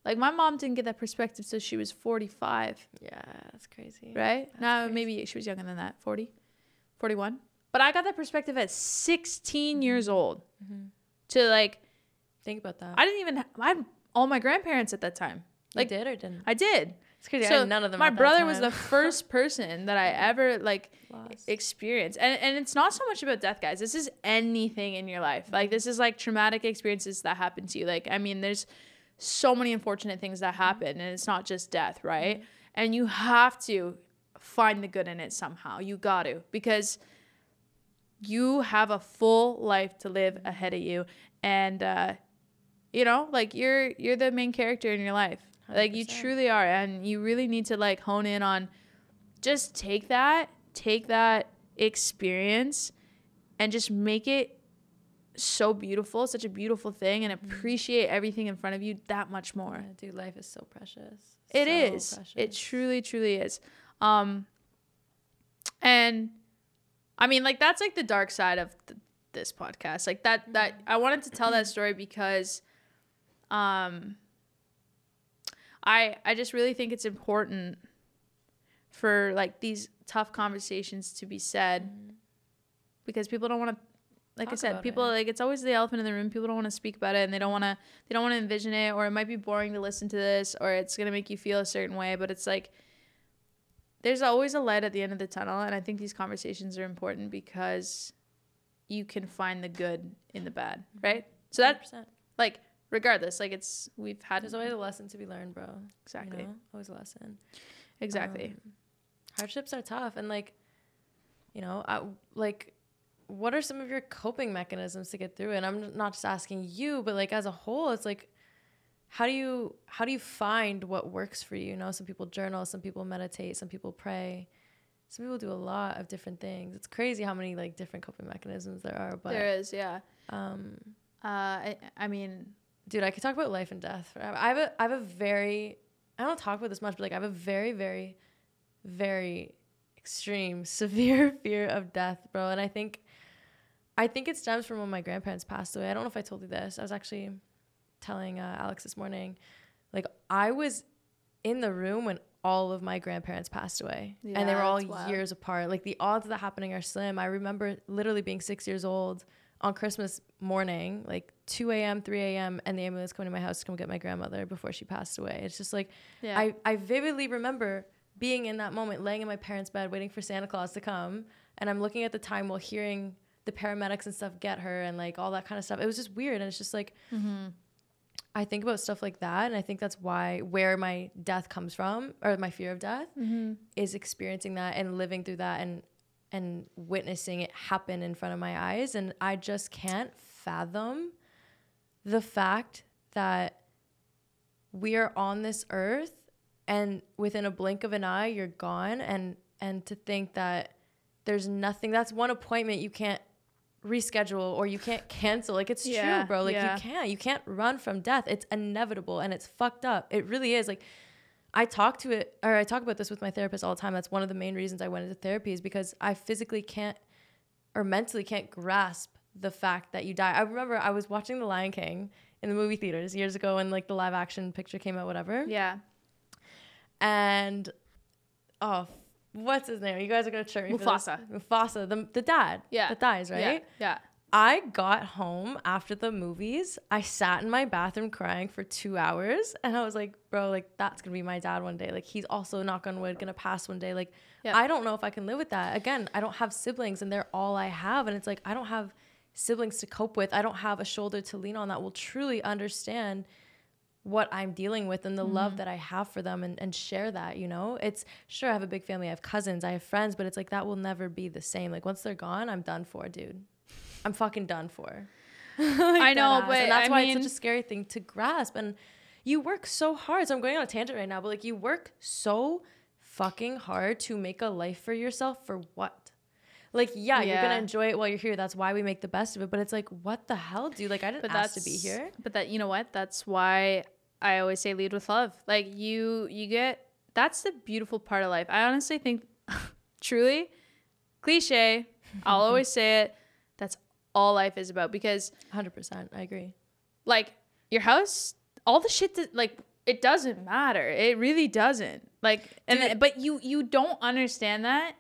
Speaker 2: Like my mom didn't get that perspective till she was 45,
Speaker 1: Yeah, that's crazy.
Speaker 2: right? now
Speaker 1: crazy.
Speaker 2: maybe she was younger than that, 40, 41. But I got that perspective at 16 mm-hmm. years old. Mm-hmm. To like
Speaker 1: Think about that.
Speaker 2: I didn't even I had all my grandparents at that time.
Speaker 1: like,
Speaker 2: Like
Speaker 1: did or didn't?
Speaker 2: I did.
Speaker 1: It's crazy. I
Speaker 2: So
Speaker 1: had none of them.
Speaker 2: my brother was the *laughs* first person that I ever like
Speaker 1: Lost.
Speaker 2: experienced, and and it's not so much about death, guys. This is anything in your life. Like this is like traumatic experiences that happen to you. Like I mean, there's so many unfortunate things that mm-hmm. happen, and it's not just death, mm-hmm. right? And you have to find the good in it somehow. You got to because you have a full life to live mm-hmm. ahead of you, and uh, you know, like you're you're the main character in your life. Like you
Speaker 1: 100%.
Speaker 2: truly are, and you really need to like hone in on just take that, take that experience, and just make it so beautiful, such a beautiful thing, and appreciate everything in front of you that much more.
Speaker 1: Yeah, dude, life is so precious.
Speaker 2: It
Speaker 1: So
Speaker 2: is. It truly, truly is. Um, and I mean, like that's like the dark side of th- this podcast. Like that. That I wanted to tell that *clears throat* story because, um, I I just really think it's important for like these tough conversations to be said because people don't want to like I said, people
Speaker 1: it.
Speaker 2: like it's always the elephant in the room. People don't want to speak about it and they don't want to they don't want to envision it or it might be boring to listen to this or it's going to make you feel a certain way, but it's like there's always a light at the end of the tunnel and I think these conversations are important because you can find the good in the bad, right? So that
Speaker 1: 100%.
Speaker 2: like regardless, like it's we've had
Speaker 1: There's always a lesson to be learned, bro.
Speaker 2: exactly.
Speaker 1: You know? Always a lesson.
Speaker 2: Exactly.
Speaker 1: Um, hardships are tough, and like, you know, I, like, what are some of your coping mechanisms to get through it? And I'm not just asking you, but like as a whole, it's like, how do you how do you find what works for you? You know, some people journal, some people meditate, some people pray. Some people do a lot of different things. It's crazy how many like different coping mechanisms there are. But
Speaker 2: there is, yeah.
Speaker 1: um,
Speaker 2: Uh I, I mean,
Speaker 1: dude, I could talk about life and death. forever. I have a I have a very I don't talk about this much, but like I have a very very very extreme *laughs* severe fear of death, bro. And I think I think it stems from when my grandparents passed away. I don't know if I told you this. I was actually telling uh, Alex this morning. Like I was in the room when all of my grandparents passed away and they were all years apart like the odds of that happening are slim i remember literally being six years old on christmas morning like 2 a.m 3 a.m and the ambulance coming to my house to come get my grandmother before she passed away it's just like
Speaker 2: yeah.
Speaker 1: I, I vividly remember being in that moment laying in my parents bed waiting for santa claus to come and i'm looking at the time while hearing the paramedics and stuff get her and like all that kind of stuff it was just weird and it's just like
Speaker 2: mm-hmm.
Speaker 1: I think about stuff like that, and I think that's why where my death comes from, or my fear of death,
Speaker 2: Mm-hmm.
Speaker 1: is experiencing that and living through that and and witnessing it happen in front of my eyes, and I just can't fathom the fact that we are on this earth, and within a blink of an eye, you're gone, and and to think that there's nothing. That's one appointment you can't reschedule or you can't cancel. Like it's
Speaker 2: Yeah,
Speaker 1: true, bro. Like
Speaker 2: yeah.
Speaker 1: you can't. You can't run from death. It's inevitable and it's fucked up. It really is. Like I talk to it or I talk about this with my therapist all the time. That's one of the main reasons I went into therapy is because I physically can't or mentally can't grasp the fact that you die. I remember I was watching The Lion King in the movie theaters years ago when like the live action picture came out, whatever.
Speaker 2: Yeah.
Speaker 1: And oh, what's his name? You guys are gonna chirp me. for this.
Speaker 2: Mufasa.
Speaker 1: Mufasa, the the dad.
Speaker 2: Yeah.
Speaker 1: That dies, right?
Speaker 2: Yeah. Yeah.
Speaker 1: I got home after the movies. I sat in my bathroom crying for two hours, and I was like, "Bro, like that's gonna be my dad one day. Like he's also knock on wood gonna pass one day. Like
Speaker 2: Yeah.
Speaker 1: I don't know if I can live with that. Again, I don't have siblings, and they're all I have, and it's like I don't have siblings to cope with. I don't have a shoulder to lean on that will truly understand what I'm dealing with and the love mm-hmm. that I have for them and, and share that, you know? It's sure I have a big family, I have cousins, I have friends, but it's like that will never be the same. Like once they're gone, I'm done for, dude. I'm fucking done for. *laughs* Like,
Speaker 2: I know, but
Speaker 1: and that's
Speaker 2: I
Speaker 1: why
Speaker 2: mean-
Speaker 1: it's such a scary thing to grasp. And you work so hard. So I'm going on a tangent right now, but like you work so fucking hard to make a life for yourself for what? Like, yeah, you're gonna enjoy it while you're here. That's why we make the best of it. But it's like, what the hell, dude? Like, I didn't
Speaker 2: But
Speaker 1: ask to be here.
Speaker 2: But that you know what? That's why I always say lead with love. Like you you get that's the beautiful part of life. I honestly think *laughs* truly cliche, I'll *laughs* always say it, that's all life is about because
Speaker 1: 100%. I agree.
Speaker 2: like your house all the shit that like it doesn't matter. It really doesn't. Like and
Speaker 1: Dude.
Speaker 2: then, but you you don't understand that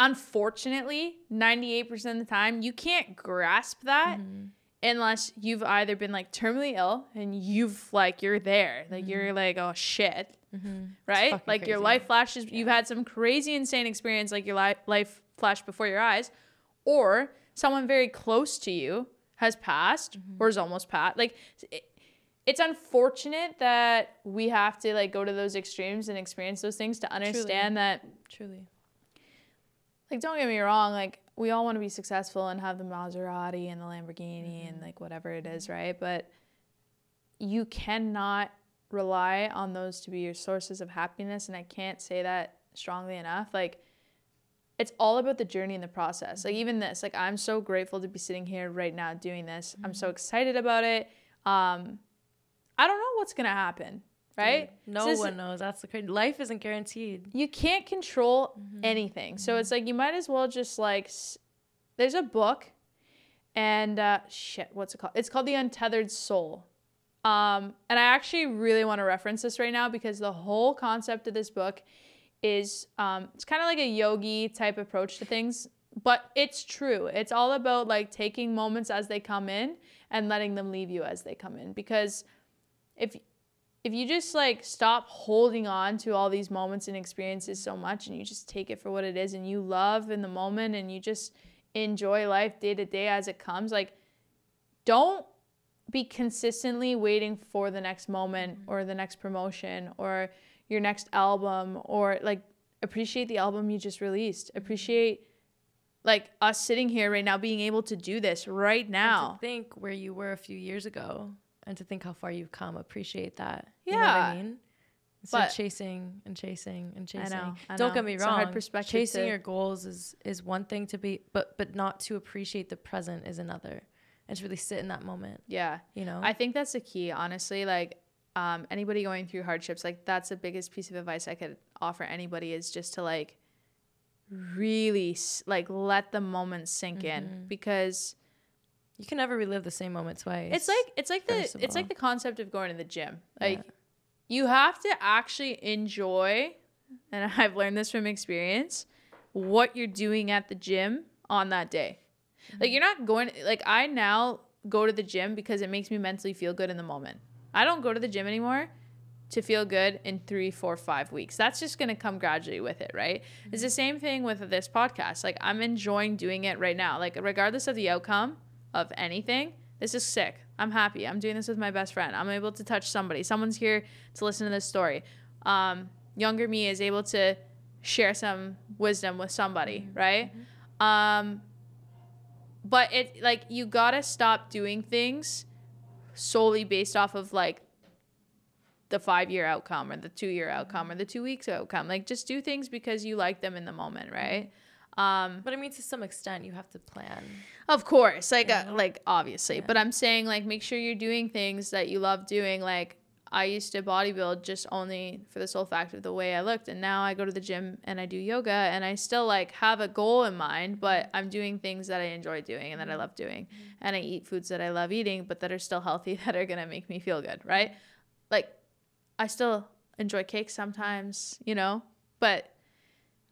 Speaker 2: unfortunately 98% of the time you can't grasp that
Speaker 1: Mm-hmm.
Speaker 2: Unless you've either been like terminally ill and you've like you're there like mm-hmm. you're like oh shit. Mm-hmm. Right?
Speaker 1: fucking
Speaker 2: like your life flashes you've had some crazy insane experience like your li- life flashed before your eyes or someone very close to you has passed mm-hmm. or is almost passed like it, it's unfortunate that we have to like go to those extremes and experience those things to understand that
Speaker 1: Truly.
Speaker 2: like don't get me wrong like we all want to be successful and have the Maserati and the Lamborghini
Speaker 1: Mm-hmm.
Speaker 2: and like whatever it is right? But you cannot rely on those to be your sources of happiness and I can't say that strongly enough. Like it's all about the journey and the process. Like even this like I'm so grateful to be sitting here right now doing this. I'm
Speaker 1: Mm-hmm.
Speaker 2: so excited about it. Um I don't know what's gonna happen right
Speaker 1: No
Speaker 2: This is-
Speaker 1: one knows. That's the crazy. Life isn't guaranteed.
Speaker 2: you can't control
Speaker 1: Mm-hmm.
Speaker 2: anything. So it's like you might as well just like s- there's a book and uh shit, what's it called? It's called The Untethered Soul. Um and I actually really want to reference this right now because the whole concept of this book is um, it's kind of like a yogi type approach to things, but it's true. It's all about like taking moments as they come in and letting them leave you as they come in. Because if if you just like stop holding on to all these moments and experiences so much and you just take it for what it is and you love in the moment and you just enjoy life day to day as it comes, like don't be consistently waiting for the next moment mm-hmm. or the next promotion or your next album or like appreciate the album you just released. Mm-hmm. Appreciate like us sitting here right now being able to do this right now.
Speaker 1: to think where you were a few years ago and to think how far you've come, appreciate that. You know
Speaker 2: Yeah.
Speaker 1: what I mean? Instead
Speaker 2: But-
Speaker 1: chasing and chasing and
Speaker 2: I
Speaker 1: chasing.
Speaker 2: know, I
Speaker 1: Don't
Speaker 2: know.
Speaker 1: get me
Speaker 2: It's a
Speaker 1: wrong.
Speaker 2: hard perspective
Speaker 1: chasing
Speaker 2: to-
Speaker 1: your goals is is one thing to be, but but not to appreciate the present is another. And to really sit in that moment.
Speaker 2: Yeah.
Speaker 1: You know.
Speaker 2: I think that's the key, honestly. Like, um, anybody going through hardships, like that's the biggest piece of advice I could offer anybody is just to like really like let the moment sink
Speaker 1: Mm-hmm.
Speaker 2: in because
Speaker 1: you can never relive the same moment twice.
Speaker 2: it's like it's like the it's like the concept of going to the gym. Like
Speaker 1: Yeah.
Speaker 2: you have to actually enjoy, and *laughs* I've learned this from experience, what you're doing at the gym on that day. Like mm-hmm. you're not going like I now go to the gym because it makes me mentally feel good in the moment. I don't go to the gym anymore to feel good in three, four, five weeks. That's just gonna come gradually with it, right? It's mm-hmm. the same thing with this podcast. Like I'm enjoying doing it right now. Like regardless of the outcome of anything, this is sick. I'm happy. I'm doing this with my best friend. I'm able to touch somebody. Someone's here to listen to this story. Um, younger me is able to share some wisdom with somebody, right? Um, but it like you gotta stop doing things solely based off of like the five year outcome or the two year outcome or the two weeks outcome. Like just do things because you like them in the moment, right? Um,
Speaker 1: But I mean, to some extent, you have to plan.
Speaker 2: of course, like uh, like obviously,
Speaker 1: Yeah.
Speaker 2: but I'm saying like make sure you're doing things that you love doing. Like I used to bodybuild just only for the sole fact of the way I looked, and now I go to the gym and I do yoga, and I still like have a goal in mind, but I'm doing things that I enjoy doing and that I love doing, and I eat foods that I love eating, but that are still healthy *laughs* that are gonna make me feel good, right? Like I still enjoy cake sometimes, you know, but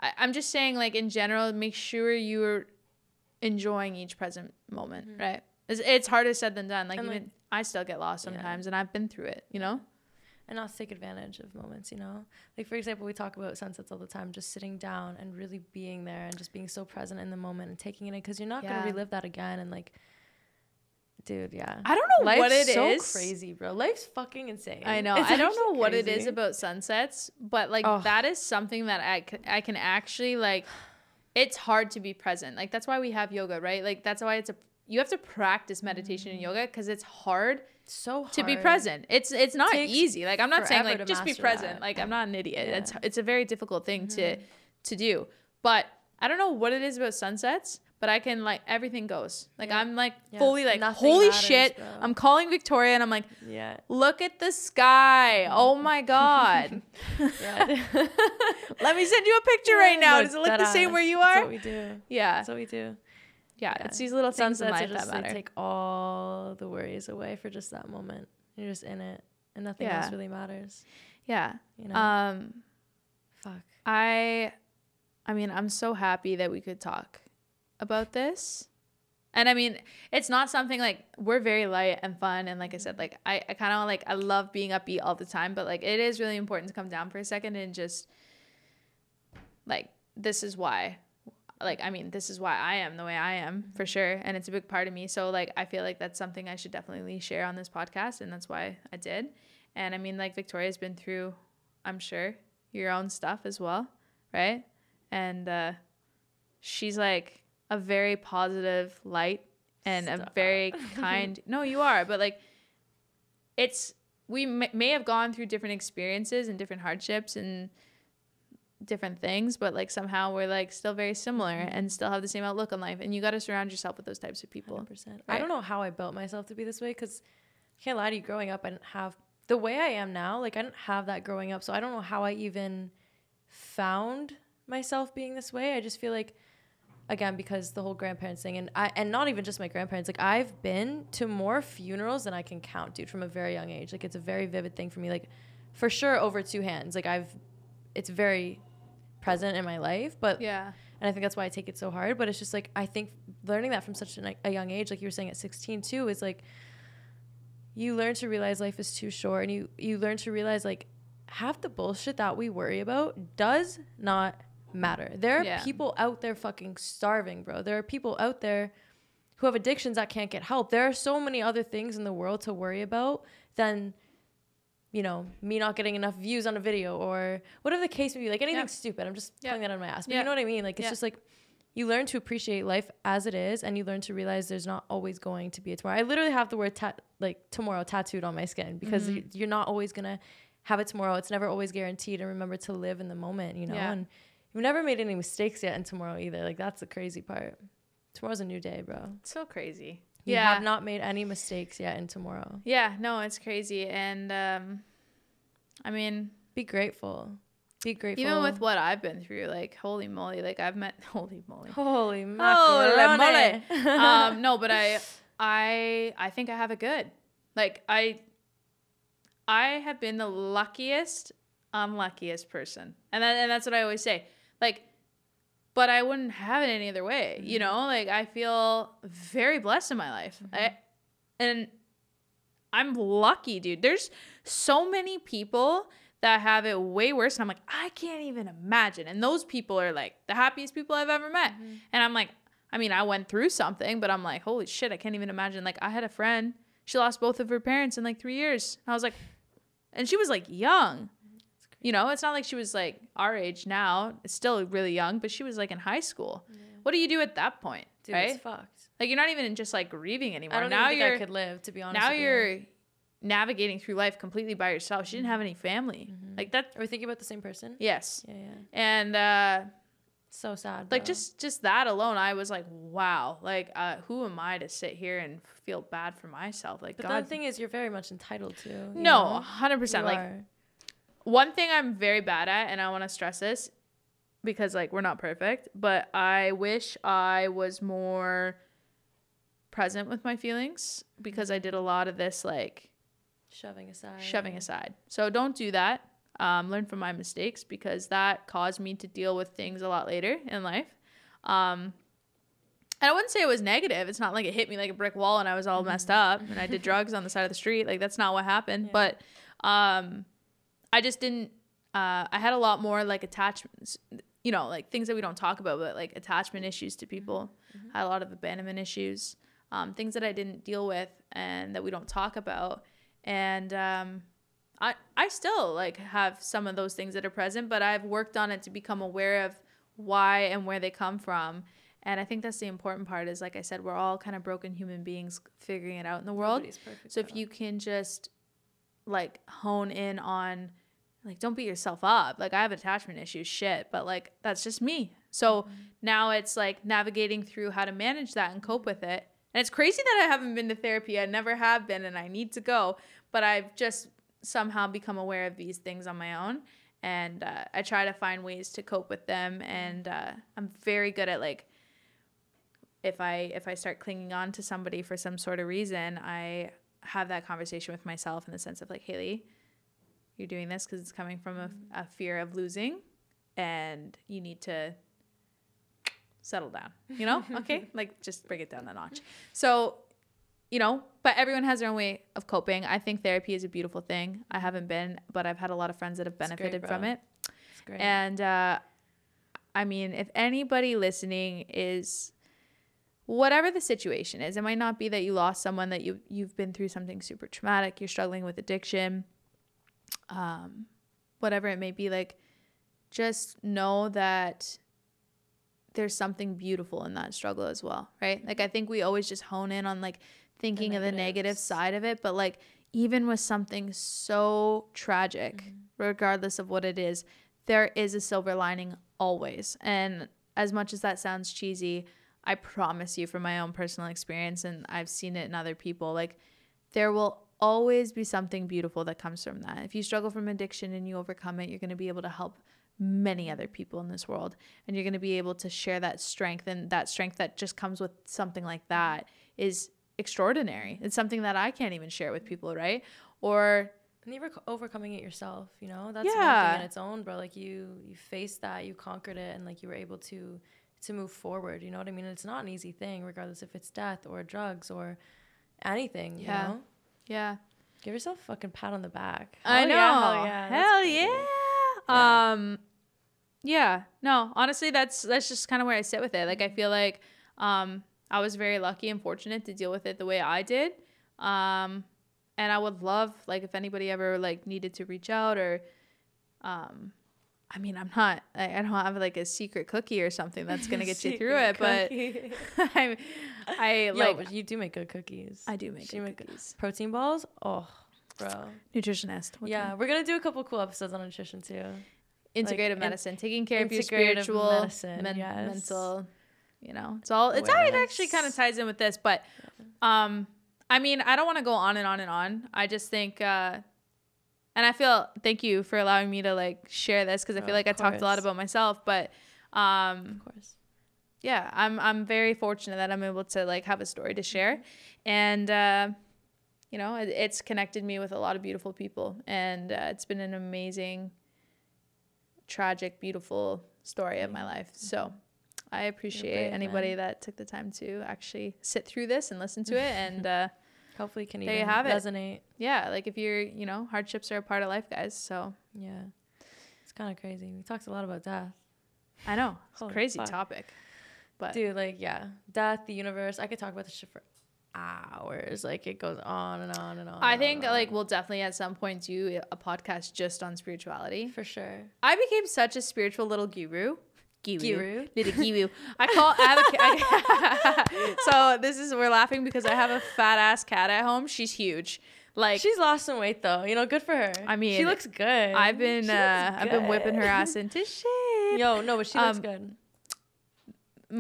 Speaker 2: I, I'm just saying, like in general, make sure you're enjoying each present moment, mm. right? It's, it's harder said than done. Like
Speaker 1: And,
Speaker 2: even
Speaker 1: like-
Speaker 2: I still get lost
Speaker 1: Yeah.
Speaker 2: sometimes, and I've been through it. You know?
Speaker 1: and not to take advantage of moments, you know? Like, for example, we talk about sunsets all the time, just sitting down and really being there and just being so present in the moment and taking it in because you're not gonna relive that again. And, like, dude, yeah.
Speaker 2: I don't know
Speaker 1: Life's
Speaker 2: what it
Speaker 1: so
Speaker 2: is.
Speaker 1: crazy, bro. Life's fucking insane.
Speaker 2: I know.
Speaker 1: It's
Speaker 2: I don't know what it is about sunsets, but like
Speaker 1: Oh.
Speaker 2: that is something that I can actually like. It's hard to be present. Like that's why we have yoga, right? Like that's why it's a you have to practice meditation and mm. yoga because it's hard
Speaker 1: so hard
Speaker 2: to be present. It's it's not
Speaker 1: Takes
Speaker 2: easy. Like I'm not saying like just be present.
Speaker 1: that.
Speaker 2: Like I'm not an idiot.
Speaker 1: Yeah.
Speaker 2: It's it's a very difficult thing to mm-hmm. to do. But I don't know what it is about sunsets, but I can like everything goes. Like
Speaker 1: Yeah.
Speaker 2: I'm like
Speaker 1: Yeah.
Speaker 2: fully like
Speaker 1: Nothing
Speaker 2: holy
Speaker 1: matters,
Speaker 2: shit. I'm calling Victoria and I'm like
Speaker 1: Yeah.
Speaker 2: look at the sky. Oh my *laughs* god. *laughs* Let me send you a picture right now. Does it look the same where you are?
Speaker 1: That's what we do.
Speaker 2: Yeah.
Speaker 1: That's what we do.
Speaker 2: Yeah. It's these little things in
Speaker 1: Sunsets
Speaker 2: life
Speaker 1: just
Speaker 2: that
Speaker 1: take all the worries away for just that moment. You're just in it, and nothing else really matters.
Speaker 2: yeah.
Speaker 1: You know.
Speaker 2: Um
Speaker 1: Fuck.
Speaker 2: I I mean, I'm so happy that we could talk about this. And I mean, it's not something like we're very light and fun and like I said, like I, I kinda like I love being upbeat all the time, but like it is really important to come down for a second and just like this is why like I mean, this is why I am the way I am for sure. And it's a big part of me. So like I feel like that's something I should definitely share on this podcast and that's why I did. And I mean like Victoria's been through, I'm sure, your own stuff as well, right? And uh she's like a very positive light and a very *laughs* kind no you are but like it's we may, may have gone through different experiences and different hardships and different things but like somehow we're like still very similar mm-hmm. and still have the same outlook on life and you got to surround yourself with those types of people
Speaker 1: 100%. I don't know how I built myself to be this way because I can't lie to you. Growing up, I didn't have the way I am now. Like I didn't have that growing up, so I don't know how I even found myself being this way. I just feel like, again, because the whole grandparents thing, and I and not even just my grandparents. Like I've been to more funerals than I can count, dude, from a very young age. Like it's a very vivid thing for me. Like for sure, over two hands. Like I've, it's very present in my life. But
Speaker 2: Yeah.
Speaker 1: and I think that's why I take it so hard. But it's just like I think learning that from such a, a young age, like you were saying at 16 too, is like you learn to realize life is too short, and you you learn to realize like half the bullshit that we worry about does not matter. There are
Speaker 2: Yeah.
Speaker 1: people out there fucking starving, bro. There are people out there who have addictions that can't get help. There are so many other things in the world to worry about than you know, me not getting enough views on a video or whatever the case may be, like anything
Speaker 2: Yeah.
Speaker 1: stupid. I'm just
Speaker 2: Yeah.
Speaker 1: pulling that on my ass. But you know what I mean? Like it's just like you learn to appreciate life as it is and you learn to realize there's not always going to be a tomorrow. I literally have the word ta- like tomorrow tattooed on my skin because
Speaker 2: Mm-hmm.
Speaker 1: you're not always going to have it tomorrow. It's never always guaranteed and remember to live in the moment, you know?
Speaker 2: Yeah.
Speaker 1: And you've never made any mistakes yet in tomorrow either. Like that's the crazy part. Tomorrow's a new day, bro.
Speaker 2: It's so crazy.
Speaker 1: You
Speaker 2: yeah.
Speaker 1: have not made any mistakes yet in tomorrow.
Speaker 2: yeah. No, it's crazy. And um, I mean,
Speaker 1: Be grateful. Be grateful.
Speaker 2: even with what I've been through, like holy moly, like I've met *laughs* holy moly.
Speaker 1: Holy
Speaker 2: Holy
Speaker 1: macaroni. *laughs*
Speaker 2: um, no, but I, I, I think I have it good. Like I, I have been the luckiest, unluckiest person, and that, and that's what I always say. Like, but I wouldn't have it any other way. You mm-hmm. know, like I feel very blessed in my life. Mm-hmm. I, and I'm lucky, dude. There's so many people that have it way worse. And I'm like, I can't even imagine. And those people are like the happiest people I've ever met. Mm-hmm. And I'm like, I mean, I went through something, but I'm like, holy shit, I can't even imagine. Like, I had a friend, she lost both of her parents in like three years. And I was like, and she was like young. You know, it's not like she was like our age now. It's still really young, but she was like in high school. What do you do at that point?
Speaker 1: Dude,
Speaker 2: right?
Speaker 1: it's fucked.
Speaker 2: Like you're not even just like grieving anymore.
Speaker 1: I don't
Speaker 2: now
Speaker 1: think
Speaker 2: you're
Speaker 1: I could live, to be honest.
Speaker 2: now
Speaker 1: with you.
Speaker 2: you're navigating through life completely by yourself. She didn't
Speaker 1: Mm-hmm.
Speaker 2: have any family. Like that
Speaker 1: Are we thinking about the same person?
Speaker 2: yes.
Speaker 1: Yeah, yeah.
Speaker 2: And uh
Speaker 1: So sad.
Speaker 2: like
Speaker 1: bro.
Speaker 2: just just that alone I was like, wow. Like uh who am I to sit here and feel bad for myself? Like
Speaker 1: But
Speaker 2: God
Speaker 1: the thing is, you're very much entitled to.
Speaker 2: No, 100%. Like
Speaker 1: are.
Speaker 2: One thing I'm very bad at, and I want to stress this because like we're not perfect, but I wish I was more present with my feelings because I did a lot of this like
Speaker 1: shoving aside.
Speaker 2: shoving aside. So don't do that. Um, learn from my mistakes because that caused me to deal with things a lot later in life. Um, and I wouldn't say it was negative. It's not like it hit me like a brick wall and I was all messed up and I did drugs on the side of the street. Like that's not what happened.
Speaker 1: Yeah.
Speaker 2: But um, I just didn't. Uh, I had a lot more like attachments. You know, like things that we don't talk about, but like attachment issues to people. I had a lot of abandonment issues, um, things that I didn't deal with and that we don't talk about. And um, I I still like have some of those things that are present, but I've worked on it to become aware of why and where they come from. And I think that's the important part is like I said, we're all kind of broken human beings figuring it out in the world. So if you can just like hone in on like don't beat yourself up. Like I have attachment issues, shit, but like that's just me. So now it's like navigating through how to manage that and cope with it. And it's crazy that I haven't been to therapy. I never have been and I need to go, but I've just somehow become aware of these things on my own and uh, I try to find ways to cope with them and uh, I'm very good at like if I if I start clinging on to somebody for some sort of reason, I have that conversation with myself in the sense of like, Haley, you're doing this because it's coming from a, a fear of losing, and you need to settle down. You know, *laughs* okay, like just bring it down a notch. So, you know, but everyone has their own way of coping. I think therapy is a beautiful thing. I haven't been, but I've had a lot of friends that have
Speaker 1: It's great,
Speaker 2: benefited from it.
Speaker 1: It's great.
Speaker 2: And uh, I mean, if anybody listening is whatever the situation is, it might not be that you lost someone that you you've been through something super traumatic, you're struggling with addiction, um, whatever it may be. Like, just know that there's something beautiful in that struggle as well, right? Like, I think we always just hone in on like thinking of the negative side of it, but like even with something so tragic, regardless of what it is, there is a silver lining always. And as much as that sounds cheesy, I promise you from my own personal experience, and I've seen it in other people, like there will always be something beautiful that comes from that. If you struggle from addiction and you overcome it, you're going to be able to help many other people in this world and you're going to be able to share that strength and that strength that just comes with something like that is extraordinary. It's something that I can't even share with people, right? Or
Speaker 1: and you're overcoming it yourself. You know, that's one
Speaker 2: Yeah.
Speaker 1: thing in its own, bro. Like you, you faced that, you conquered it, and like you were able to to move forward. You know what I mean? It's not an easy thing, regardless if it's death or drugs or anything.
Speaker 2: Yeah.
Speaker 1: You know,
Speaker 2: Yeah.
Speaker 1: give yourself a fucking pat on the back.
Speaker 2: I know.
Speaker 1: yeah, hell yeah,
Speaker 2: Hell yeah.
Speaker 1: Yeah.
Speaker 2: Um yeah. No, honestly that's that's just kind of where I sit with it. Like I feel like um I was very lucky and fortunate to deal with it the way I did. Um and I would love like if anybody ever like needed to reach out or um I mean, I'm not I, don't have like a secret cookie or something that's going *laughs* to get you through it,
Speaker 1: Secret
Speaker 2: but
Speaker 1: cookie. *laughs*
Speaker 2: I I
Speaker 1: Yo,
Speaker 2: like
Speaker 1: you do make good cookies.
Speaker 2: I do make good
Speaker 1: make
Speaker 2: cookies.
Speaker 1: protein balls. Oh, bro.
Speaker 2: Nutritionist.
Speaker 1: yeah, we're gonna do a couple cool episodes on nutrition too.
Speaker 2: integrative
Speaker 1: in-
Speaker 2: medicine, taking care of your spiritual,
Speaker 1: medicine,
Speaker 2: men-
Speaker 1: yes.
Speaker 2: mental. You know, it's all. It's all. It actually kind of ties in with this, but um, I mean, I don't want to go on and on and on. I just think, uh, and I feel thank you for allowing me to like share this because I
Speaker 1: Oh,
Speaker 2: feel like I
Speaker 1: of
Speaker 2: talked a lot about myself, but um,
Speaker 1: Of course.
Speaker 2: yeah, I'm I'm very fortunate that I'm able to like have a story to share, and uh, you know, it, it's connected me with a lot of beautiful people, and uh, it's been an amazing, tragic, beautiful story of my life. So. I appreciate anybody
Speaker 1: man.
Speaker 2: that took the time to actually sit through this and listen to it. And *laughs* uh,
Speaker 1: Hopefully, can
Speaker 2: There you
Speaker 1: even
Speaker 2: have it.
Speaker 1: resonate.
Speaker 2: yeah, like if you're, you know, hardships are a part of life, guys. So
Speaker 1: Yeah, it's kind of crazy. We talked a lot about death,
Speaker 2: I know it's a
Speaker 1: Holy
Speaker 2: crazy
Speaker 1: fuck.
Speaker 2: topic, but
Speaker 1: dude. Like, yeah, death, the universe. I could talk about this shit for hours. Like, it goes on and on and on.
Speaker 2: I
Speaker 1: and
Speaker 2: think
Speaker 1: on
Speaker 2: like we'll definitely at some point do a podcast just on spirituality.
Speaker 1: for sure.
Speaker 2: I became such a spiritual little guru. Guru.
Speaker 1: Guru.
Speaker 2: Little guru. I call I have a I, *laughs* so this is we're laughing because I have a fat ass cat at home. She's huge. Like
Speaker 1: She's lost some weight though. You know, good for her.
Speaker 2: I mean,
Speaker 1: she looks good.
Speaker 2: I've been uh, I've been whipping her ass into *laughs* shape.
Speaker 1: Yo, no, but she looks
Speaker 2: Um,
Speaker 1: good.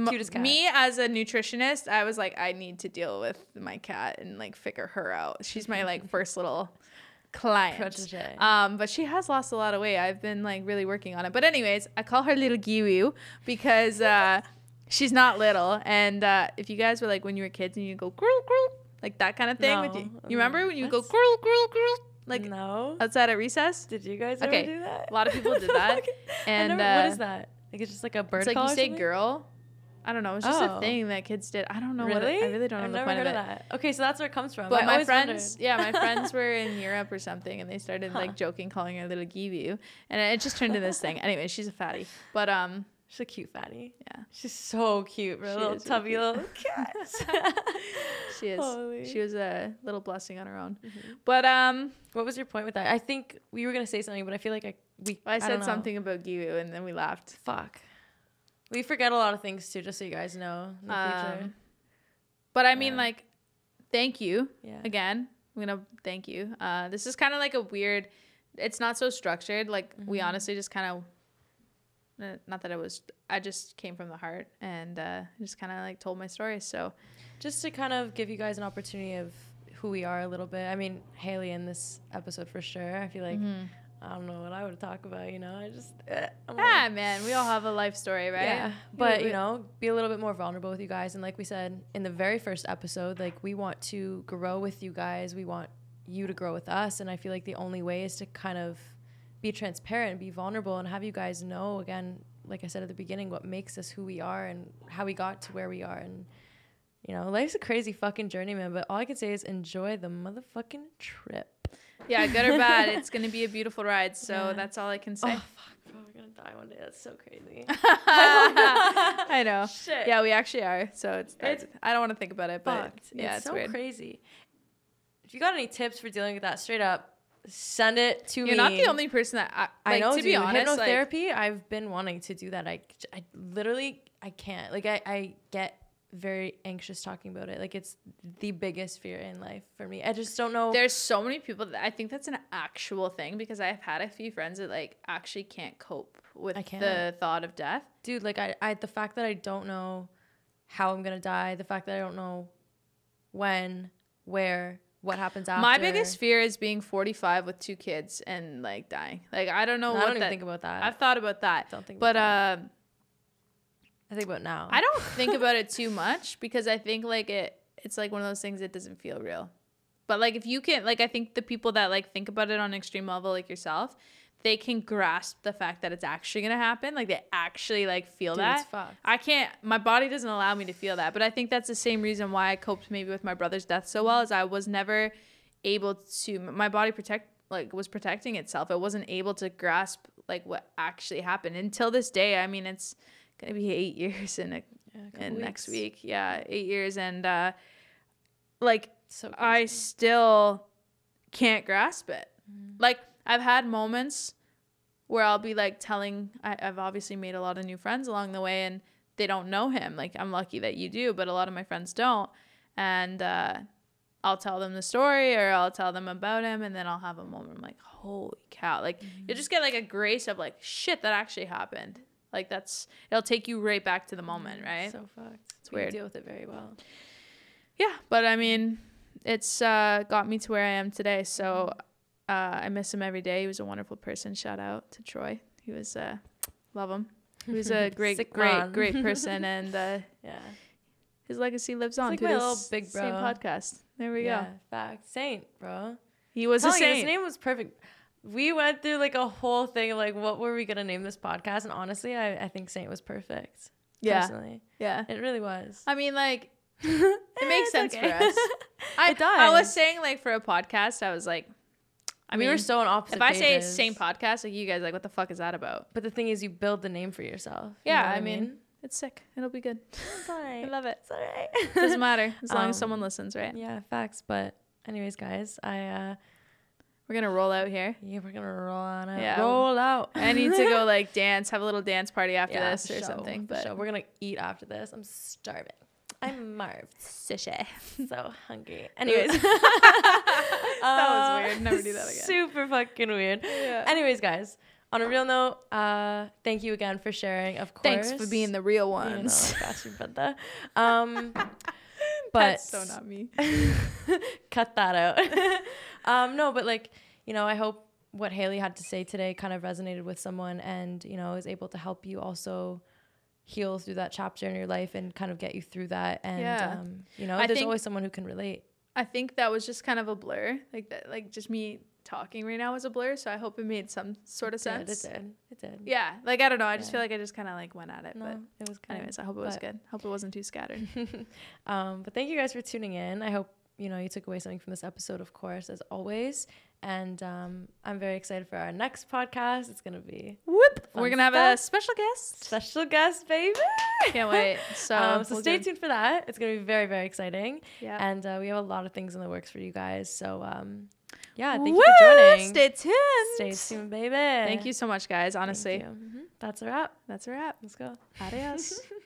Speaker 1: Cutest cat.
Speaker 2: Me as a nutritionist, I was like, I need to deal with my cat and like figure her out. She's my like first little client.
Speaker 1: Protege.
Speaker 2: Um, but she has lost a lot of weight. I've been like really working on it. But anyways, I call her little Givu because uh, *laughs* she's not little. And uh, if you guys were like when you were kids and you go girl girl like that kind of thing, with
Speaker 1: No.
Speaker 2: you, you remember when you go girl girl girl like
Speaker 1: no.
Speaker 2: outside at recess?
Speaker 1: Did you guys
Speaker 2: Okay,
Speaker 1: ever do that?
Speaker 2: a lot of people did *laughs* that.
Speaker 1: and what
Speaker 2: uh,
Speaker 1: is that? Like it's just like a bird
Speaker 2: It's like you say
Speaker 1: something?
Speaker 2: girl. I don't know. It's just a
Speaker 1: Oh.
Speaker 2: thing that kids did. I don't know. What
Speaker 1: Really?
Speaker 2: it, I really don't know
Speaker 1: I've
Speaker 2: the
Speaker 1: never
Speaker 2: point of it.
Speaker 1: that. Okay, so that's where it comes from.
Speaker 2: But
Speaker 1: I
Speaker 2: my friends,
Speaker 1: wondered.
Speaker 2: yeah, my friends *laughs* were in Europe or something, and they started
Speaker 1: Huh.
Speaker 2: like joking, calling her little Givu, and it just turned into this thing. *laughs* Anyway, she's a fatty, but um,
Speaker 1: She's a cute fatty.
Speaker 2: yeah,
Speaker 1: She's so cute.
Speaker 2: She
Speaker 1: little
Speaker 2: is really
Speaker 1: little *laughs* cat.
Speaker 2: she is.
Speaker 1: Holy.
Speaker 2: She was a little blessing on her own.
Speaker 1: Mhm.
Speaker 2: But um,
Speaker 1: What was your point with that? I think we were gonna say something, but I feel like I we.
Speaker 2: I
Speaker 1: don't
Speaker 2: said something about Givu, and then we laughed.
Speaker 1: Fuck. We forget a lot of things too, just so you guys know in the future.
Speaker 2: Um, but I mean,
Speaker 1: Yeah.
Speaker 2: like, thank you.
Speaker 1: Yeah.
Speaker 2: again i'm gonna thank you uh this is kind of like a weird it's not so structured like we
Speaker 1: Mhm.
Speaker 2: honestly just kind of not that it was i just came from the heart and uh just kind of like told my story so
Speaker 1: Just to kind of give you guys an opportunity of who we are a little bit. I mean, Haley in this episode for sure. I feel like
Speaker 2: Mhm.
Speaker 1: I don't know what I would talk about. You know, I just. eh, I'm
Speaker 2: yeah
Speaker 1: like-
Speaker 2: man we all have a life story right
Speaker 1: Yeah, but you know, be a little bit more vulnerable with you guys. And like we said in the very first episode, like we want to grow with you guys. We want you to grow with us. And I feel like the only way is to kind of be transparent, and be vulnerable, and have you guys know again, like I said at the beginning, what makes us who we are and how we got to where we are. And you know, life's a crazy fucking journey, man. But all I can say is enjoy the motherfucking trip.
Speaker 2: Yeah good or bad it's *laughs* gonna be a beautiful ride so
Speaker 1: Yeah.
Speaker 2: that's all i can
Speaker 1: oh,
Speaker 2: say.
Speaker 1: Oh fuck, bro, we're gonna die one day. That's so crazy. *laughs* *laughs*
Speaker 2: i know
Speaker 1: Shit.
Speaker 2: yeah we actually are so it's,
Speaker 1: It's
Speaker 2: i don't want to think about it but
Speaker 1: fucked.
Speaker 2: yeah
Speaker 1: it's,
Speaker 2: it's,
Speaker 1: so
Speaker 2: weird
Speaker 1: crazy. If you got any tips for dealing with that, straight up, send it to me you're
Speaker 2: not the only person that I, like,
Speaker 1: I know.
Speaker 2: to
Speaker 1: dude,
Speaker 2: be honest like,
Speaker 1: hypnotherapy. I've been wanting to do that. I, I literally, I can't. Like, I, I get very anxious talking about it. Like, it's the biggest fear in life for me. I just don't know.
Speaker 2: There's so many people that I think that's an actual thing because I've had a few friends that like actually can't cope with the thought of death.
Speaker 1: dude like I, I the fact that i don't know how i'm gonna die the fact that i don't know when where what happens after
Speaker 2: My biggest fear is being 45 with two kids and like dying. Like I don't know
Speaker 1: No, i
Speaker 2: what
Speaker 1: don't even
Speaker 2: that.
Speaker 1: think about that
Speaker 2: I've thought about that,
Speaker 1: don't think
Speaker 2: but uh.
Speaker 1: I think about now
Speaker 2: I don't think about it too much because I think like it. It's like one of those things that doesn't feel real. But like if you can like I think the people that like think about it on an extreme level like yourself, they can grasp the fact that it's actually gonna happen. Like they actually like feel
Speaker 1: Dude,
Speaker 2: that. I can't my body doesn't allow me to feel that. But I think that's the same reason why I coped maybe with my brother's death so well is I was never able to my body protect like was protecting itself. It wasn't able to grasp like what actually happened until this day. I mean it's gonna be eight years in a
Speaker 1: Yeah,
Speaker 2: in next week. Yeah, eight years and uh like
Speaker 1: So
Speaker 2: I still can't grasp it.
Speaker 1: Mm.
Speaker 2: Like I've had moments where I'll be like telling I, I've obviously made a lot of new friends along the way and they don't know him. Like I'm lucky that you do, but a lot of my friends don't. And uh I'll tell them the story or I'll tell them about him and then I'll have a moment I'm like, holy cow. Like you just get like a grace of like shit that actually happened. Like that's it'll take you right back to the moment, right?
Speaker 1: So fucked.
Speaker 2: It's weird.
Speaker 1: deal with it very well.
Speaker 2: yeah but i mean it's uh got me to where i am today so uh i miss him every day he was a wonderful person shout out to troy he was uh love him he was a *laughs* great
Speaker 1: Sick
Speaker 2: great great *laughs* person and uh
Speaker 1: Yeah.
Speaker 2: his legacy lives on
Speaker 1: like
Speaker 2: to
Speaker 1: my little big
Speaker 2: same
Speaker 1: bro.
Speaker 2: podcast there we
Speaker 1: yeah.
Speaker 2: go
Speaker 1: Fact. Saint, bro.
Speaker 2: he was a
Speaker 1: Telling you, his name was perfect. We went through like a whole thing of like what were we gonna name this podcast, and honestly, I, I think Saint was perfect.
Speaker 2: yeah
Speaker 1: Personally,
Speaker 2: yeah
Speaker 1: it really was.
Speaker 2: i mean like *laughs*
Speaker 1: it
Speaker 2: makes sense for us *laughs* I,
Speaker 1: It
Speaker 2: i was saying like for a podcast i was like i mean,
Speaker 1: we
Speaker 2: mean
Speaker 1: were so on opposite.
Speaker 2: if i say
Speaker 1: pages.
Speaker 2: same podcast like you guys like what the fuck is that about
Speaker 1: but the thing is, you build the name for yourself. You
Speaker 2: yeah
Speaker 1: know what
Speaker 2: i mean it's sick it'll be good *laughs*
Speaker 1: it's
Speaker 2: i love it
Speaker 1: It's alright.
Speaker 2: Doesn't matter as long as
Speaker 1: Um,
Speaker 2: someone listens, right?
Speaker 1: Yeah, facts. But anyways, guys, I uh
Speaker 2: We're gonna roll out here.
Speaker 1: yeah, we're gonna roll on it.
Speaker 2: Yeah.
Speaker 1: Roll out.
Speaker 2: I need to go *laughs* like dance, have a little dance party after
Speaker 1: Yeah,
Speaker 2: this or
Speaker 1: sure,
Speaker 2: something. But
Speaker 1: sure. we're gonna eat after this. I'm starving. I'm Marv.
Speaker 2: Sishay.
Speaker 1: so hungry. Anyways, *laughs*
Speaker 2: that
Speaker 1: Uh,
Speaker 2: was *laughs* weird. Never do that again.
Speaker 1: Super fucking weird.
Speaker 2: Yeah.
Speaker 1: Anyways, guys, on a real note, uh, thank you again for sharing. Of course,
Speaker 2: Thanks for being the real
Speaker 1: You
Speaker 2: ones.
Speaker 1: know, got you, brother. Um, but
Speaker 2: That's so not me.
Speaker 1: cut that out. Um, no, but like, you know, I hope what Haley had to say today kind of resonated with someone and, you know, is able to help you also heal through that chapter in your life and kind of get you through that. And,
Speaker 2: Yeah.
Speaker 1: um, you know,
Speaker 2: I
Speaker 1: there's always someone who can relate.
Speaker 2: I think that was just kind of a blur. Like that like just me talking right now was a blur. So I hope it made some sort of
Speaker 1: It did,
Speaker 2: sense.
Speaker 1: It did. It did.
Speaker 2: Yeah. Like I don't know. I just feel like I just kinda like went at it.
Speaker 1: No,
Speaker 2: But
Speaker 1: it was good.
Speaker 2: anyways, I hope it was good. Hope it wasn't too scattered. *laughs*
Speaker 1: um, but thank you guys for tuning in. I hope you know you took away something from this episode, of course, as always. And um, I'm very excited for our next podcast. It's gonna be
Speaker 2: Whoop. We're gonna have a special guest.
Speaker 1: special guest, baby.
Speaker 2: Can't wait. *laughs* So,
Speaker 1: um, so
Speaker 2: we'll
Speaker 1: stay
Speaker 2: go-
Speaker 1: tuned for that. It's gonna be very very exciting,
Speaker 2: Yeah.
Speaker 1: and uh, we have a lot of things in the works for you guys. So um, yeah, thank
Speaker 2: Woo!
Speaker 1: you for joining.
Speaker 2: Stay tuned.
Speaker 1: Stay tuned, baby.
Speaker 2: Thank you so much, guys. Honestly.
Speaker 1: Mhm. That's a wrap.
Speaker 2: that's a wrap.
Speaker 1: Let's go.
Speaker 2: Adios. *laughs*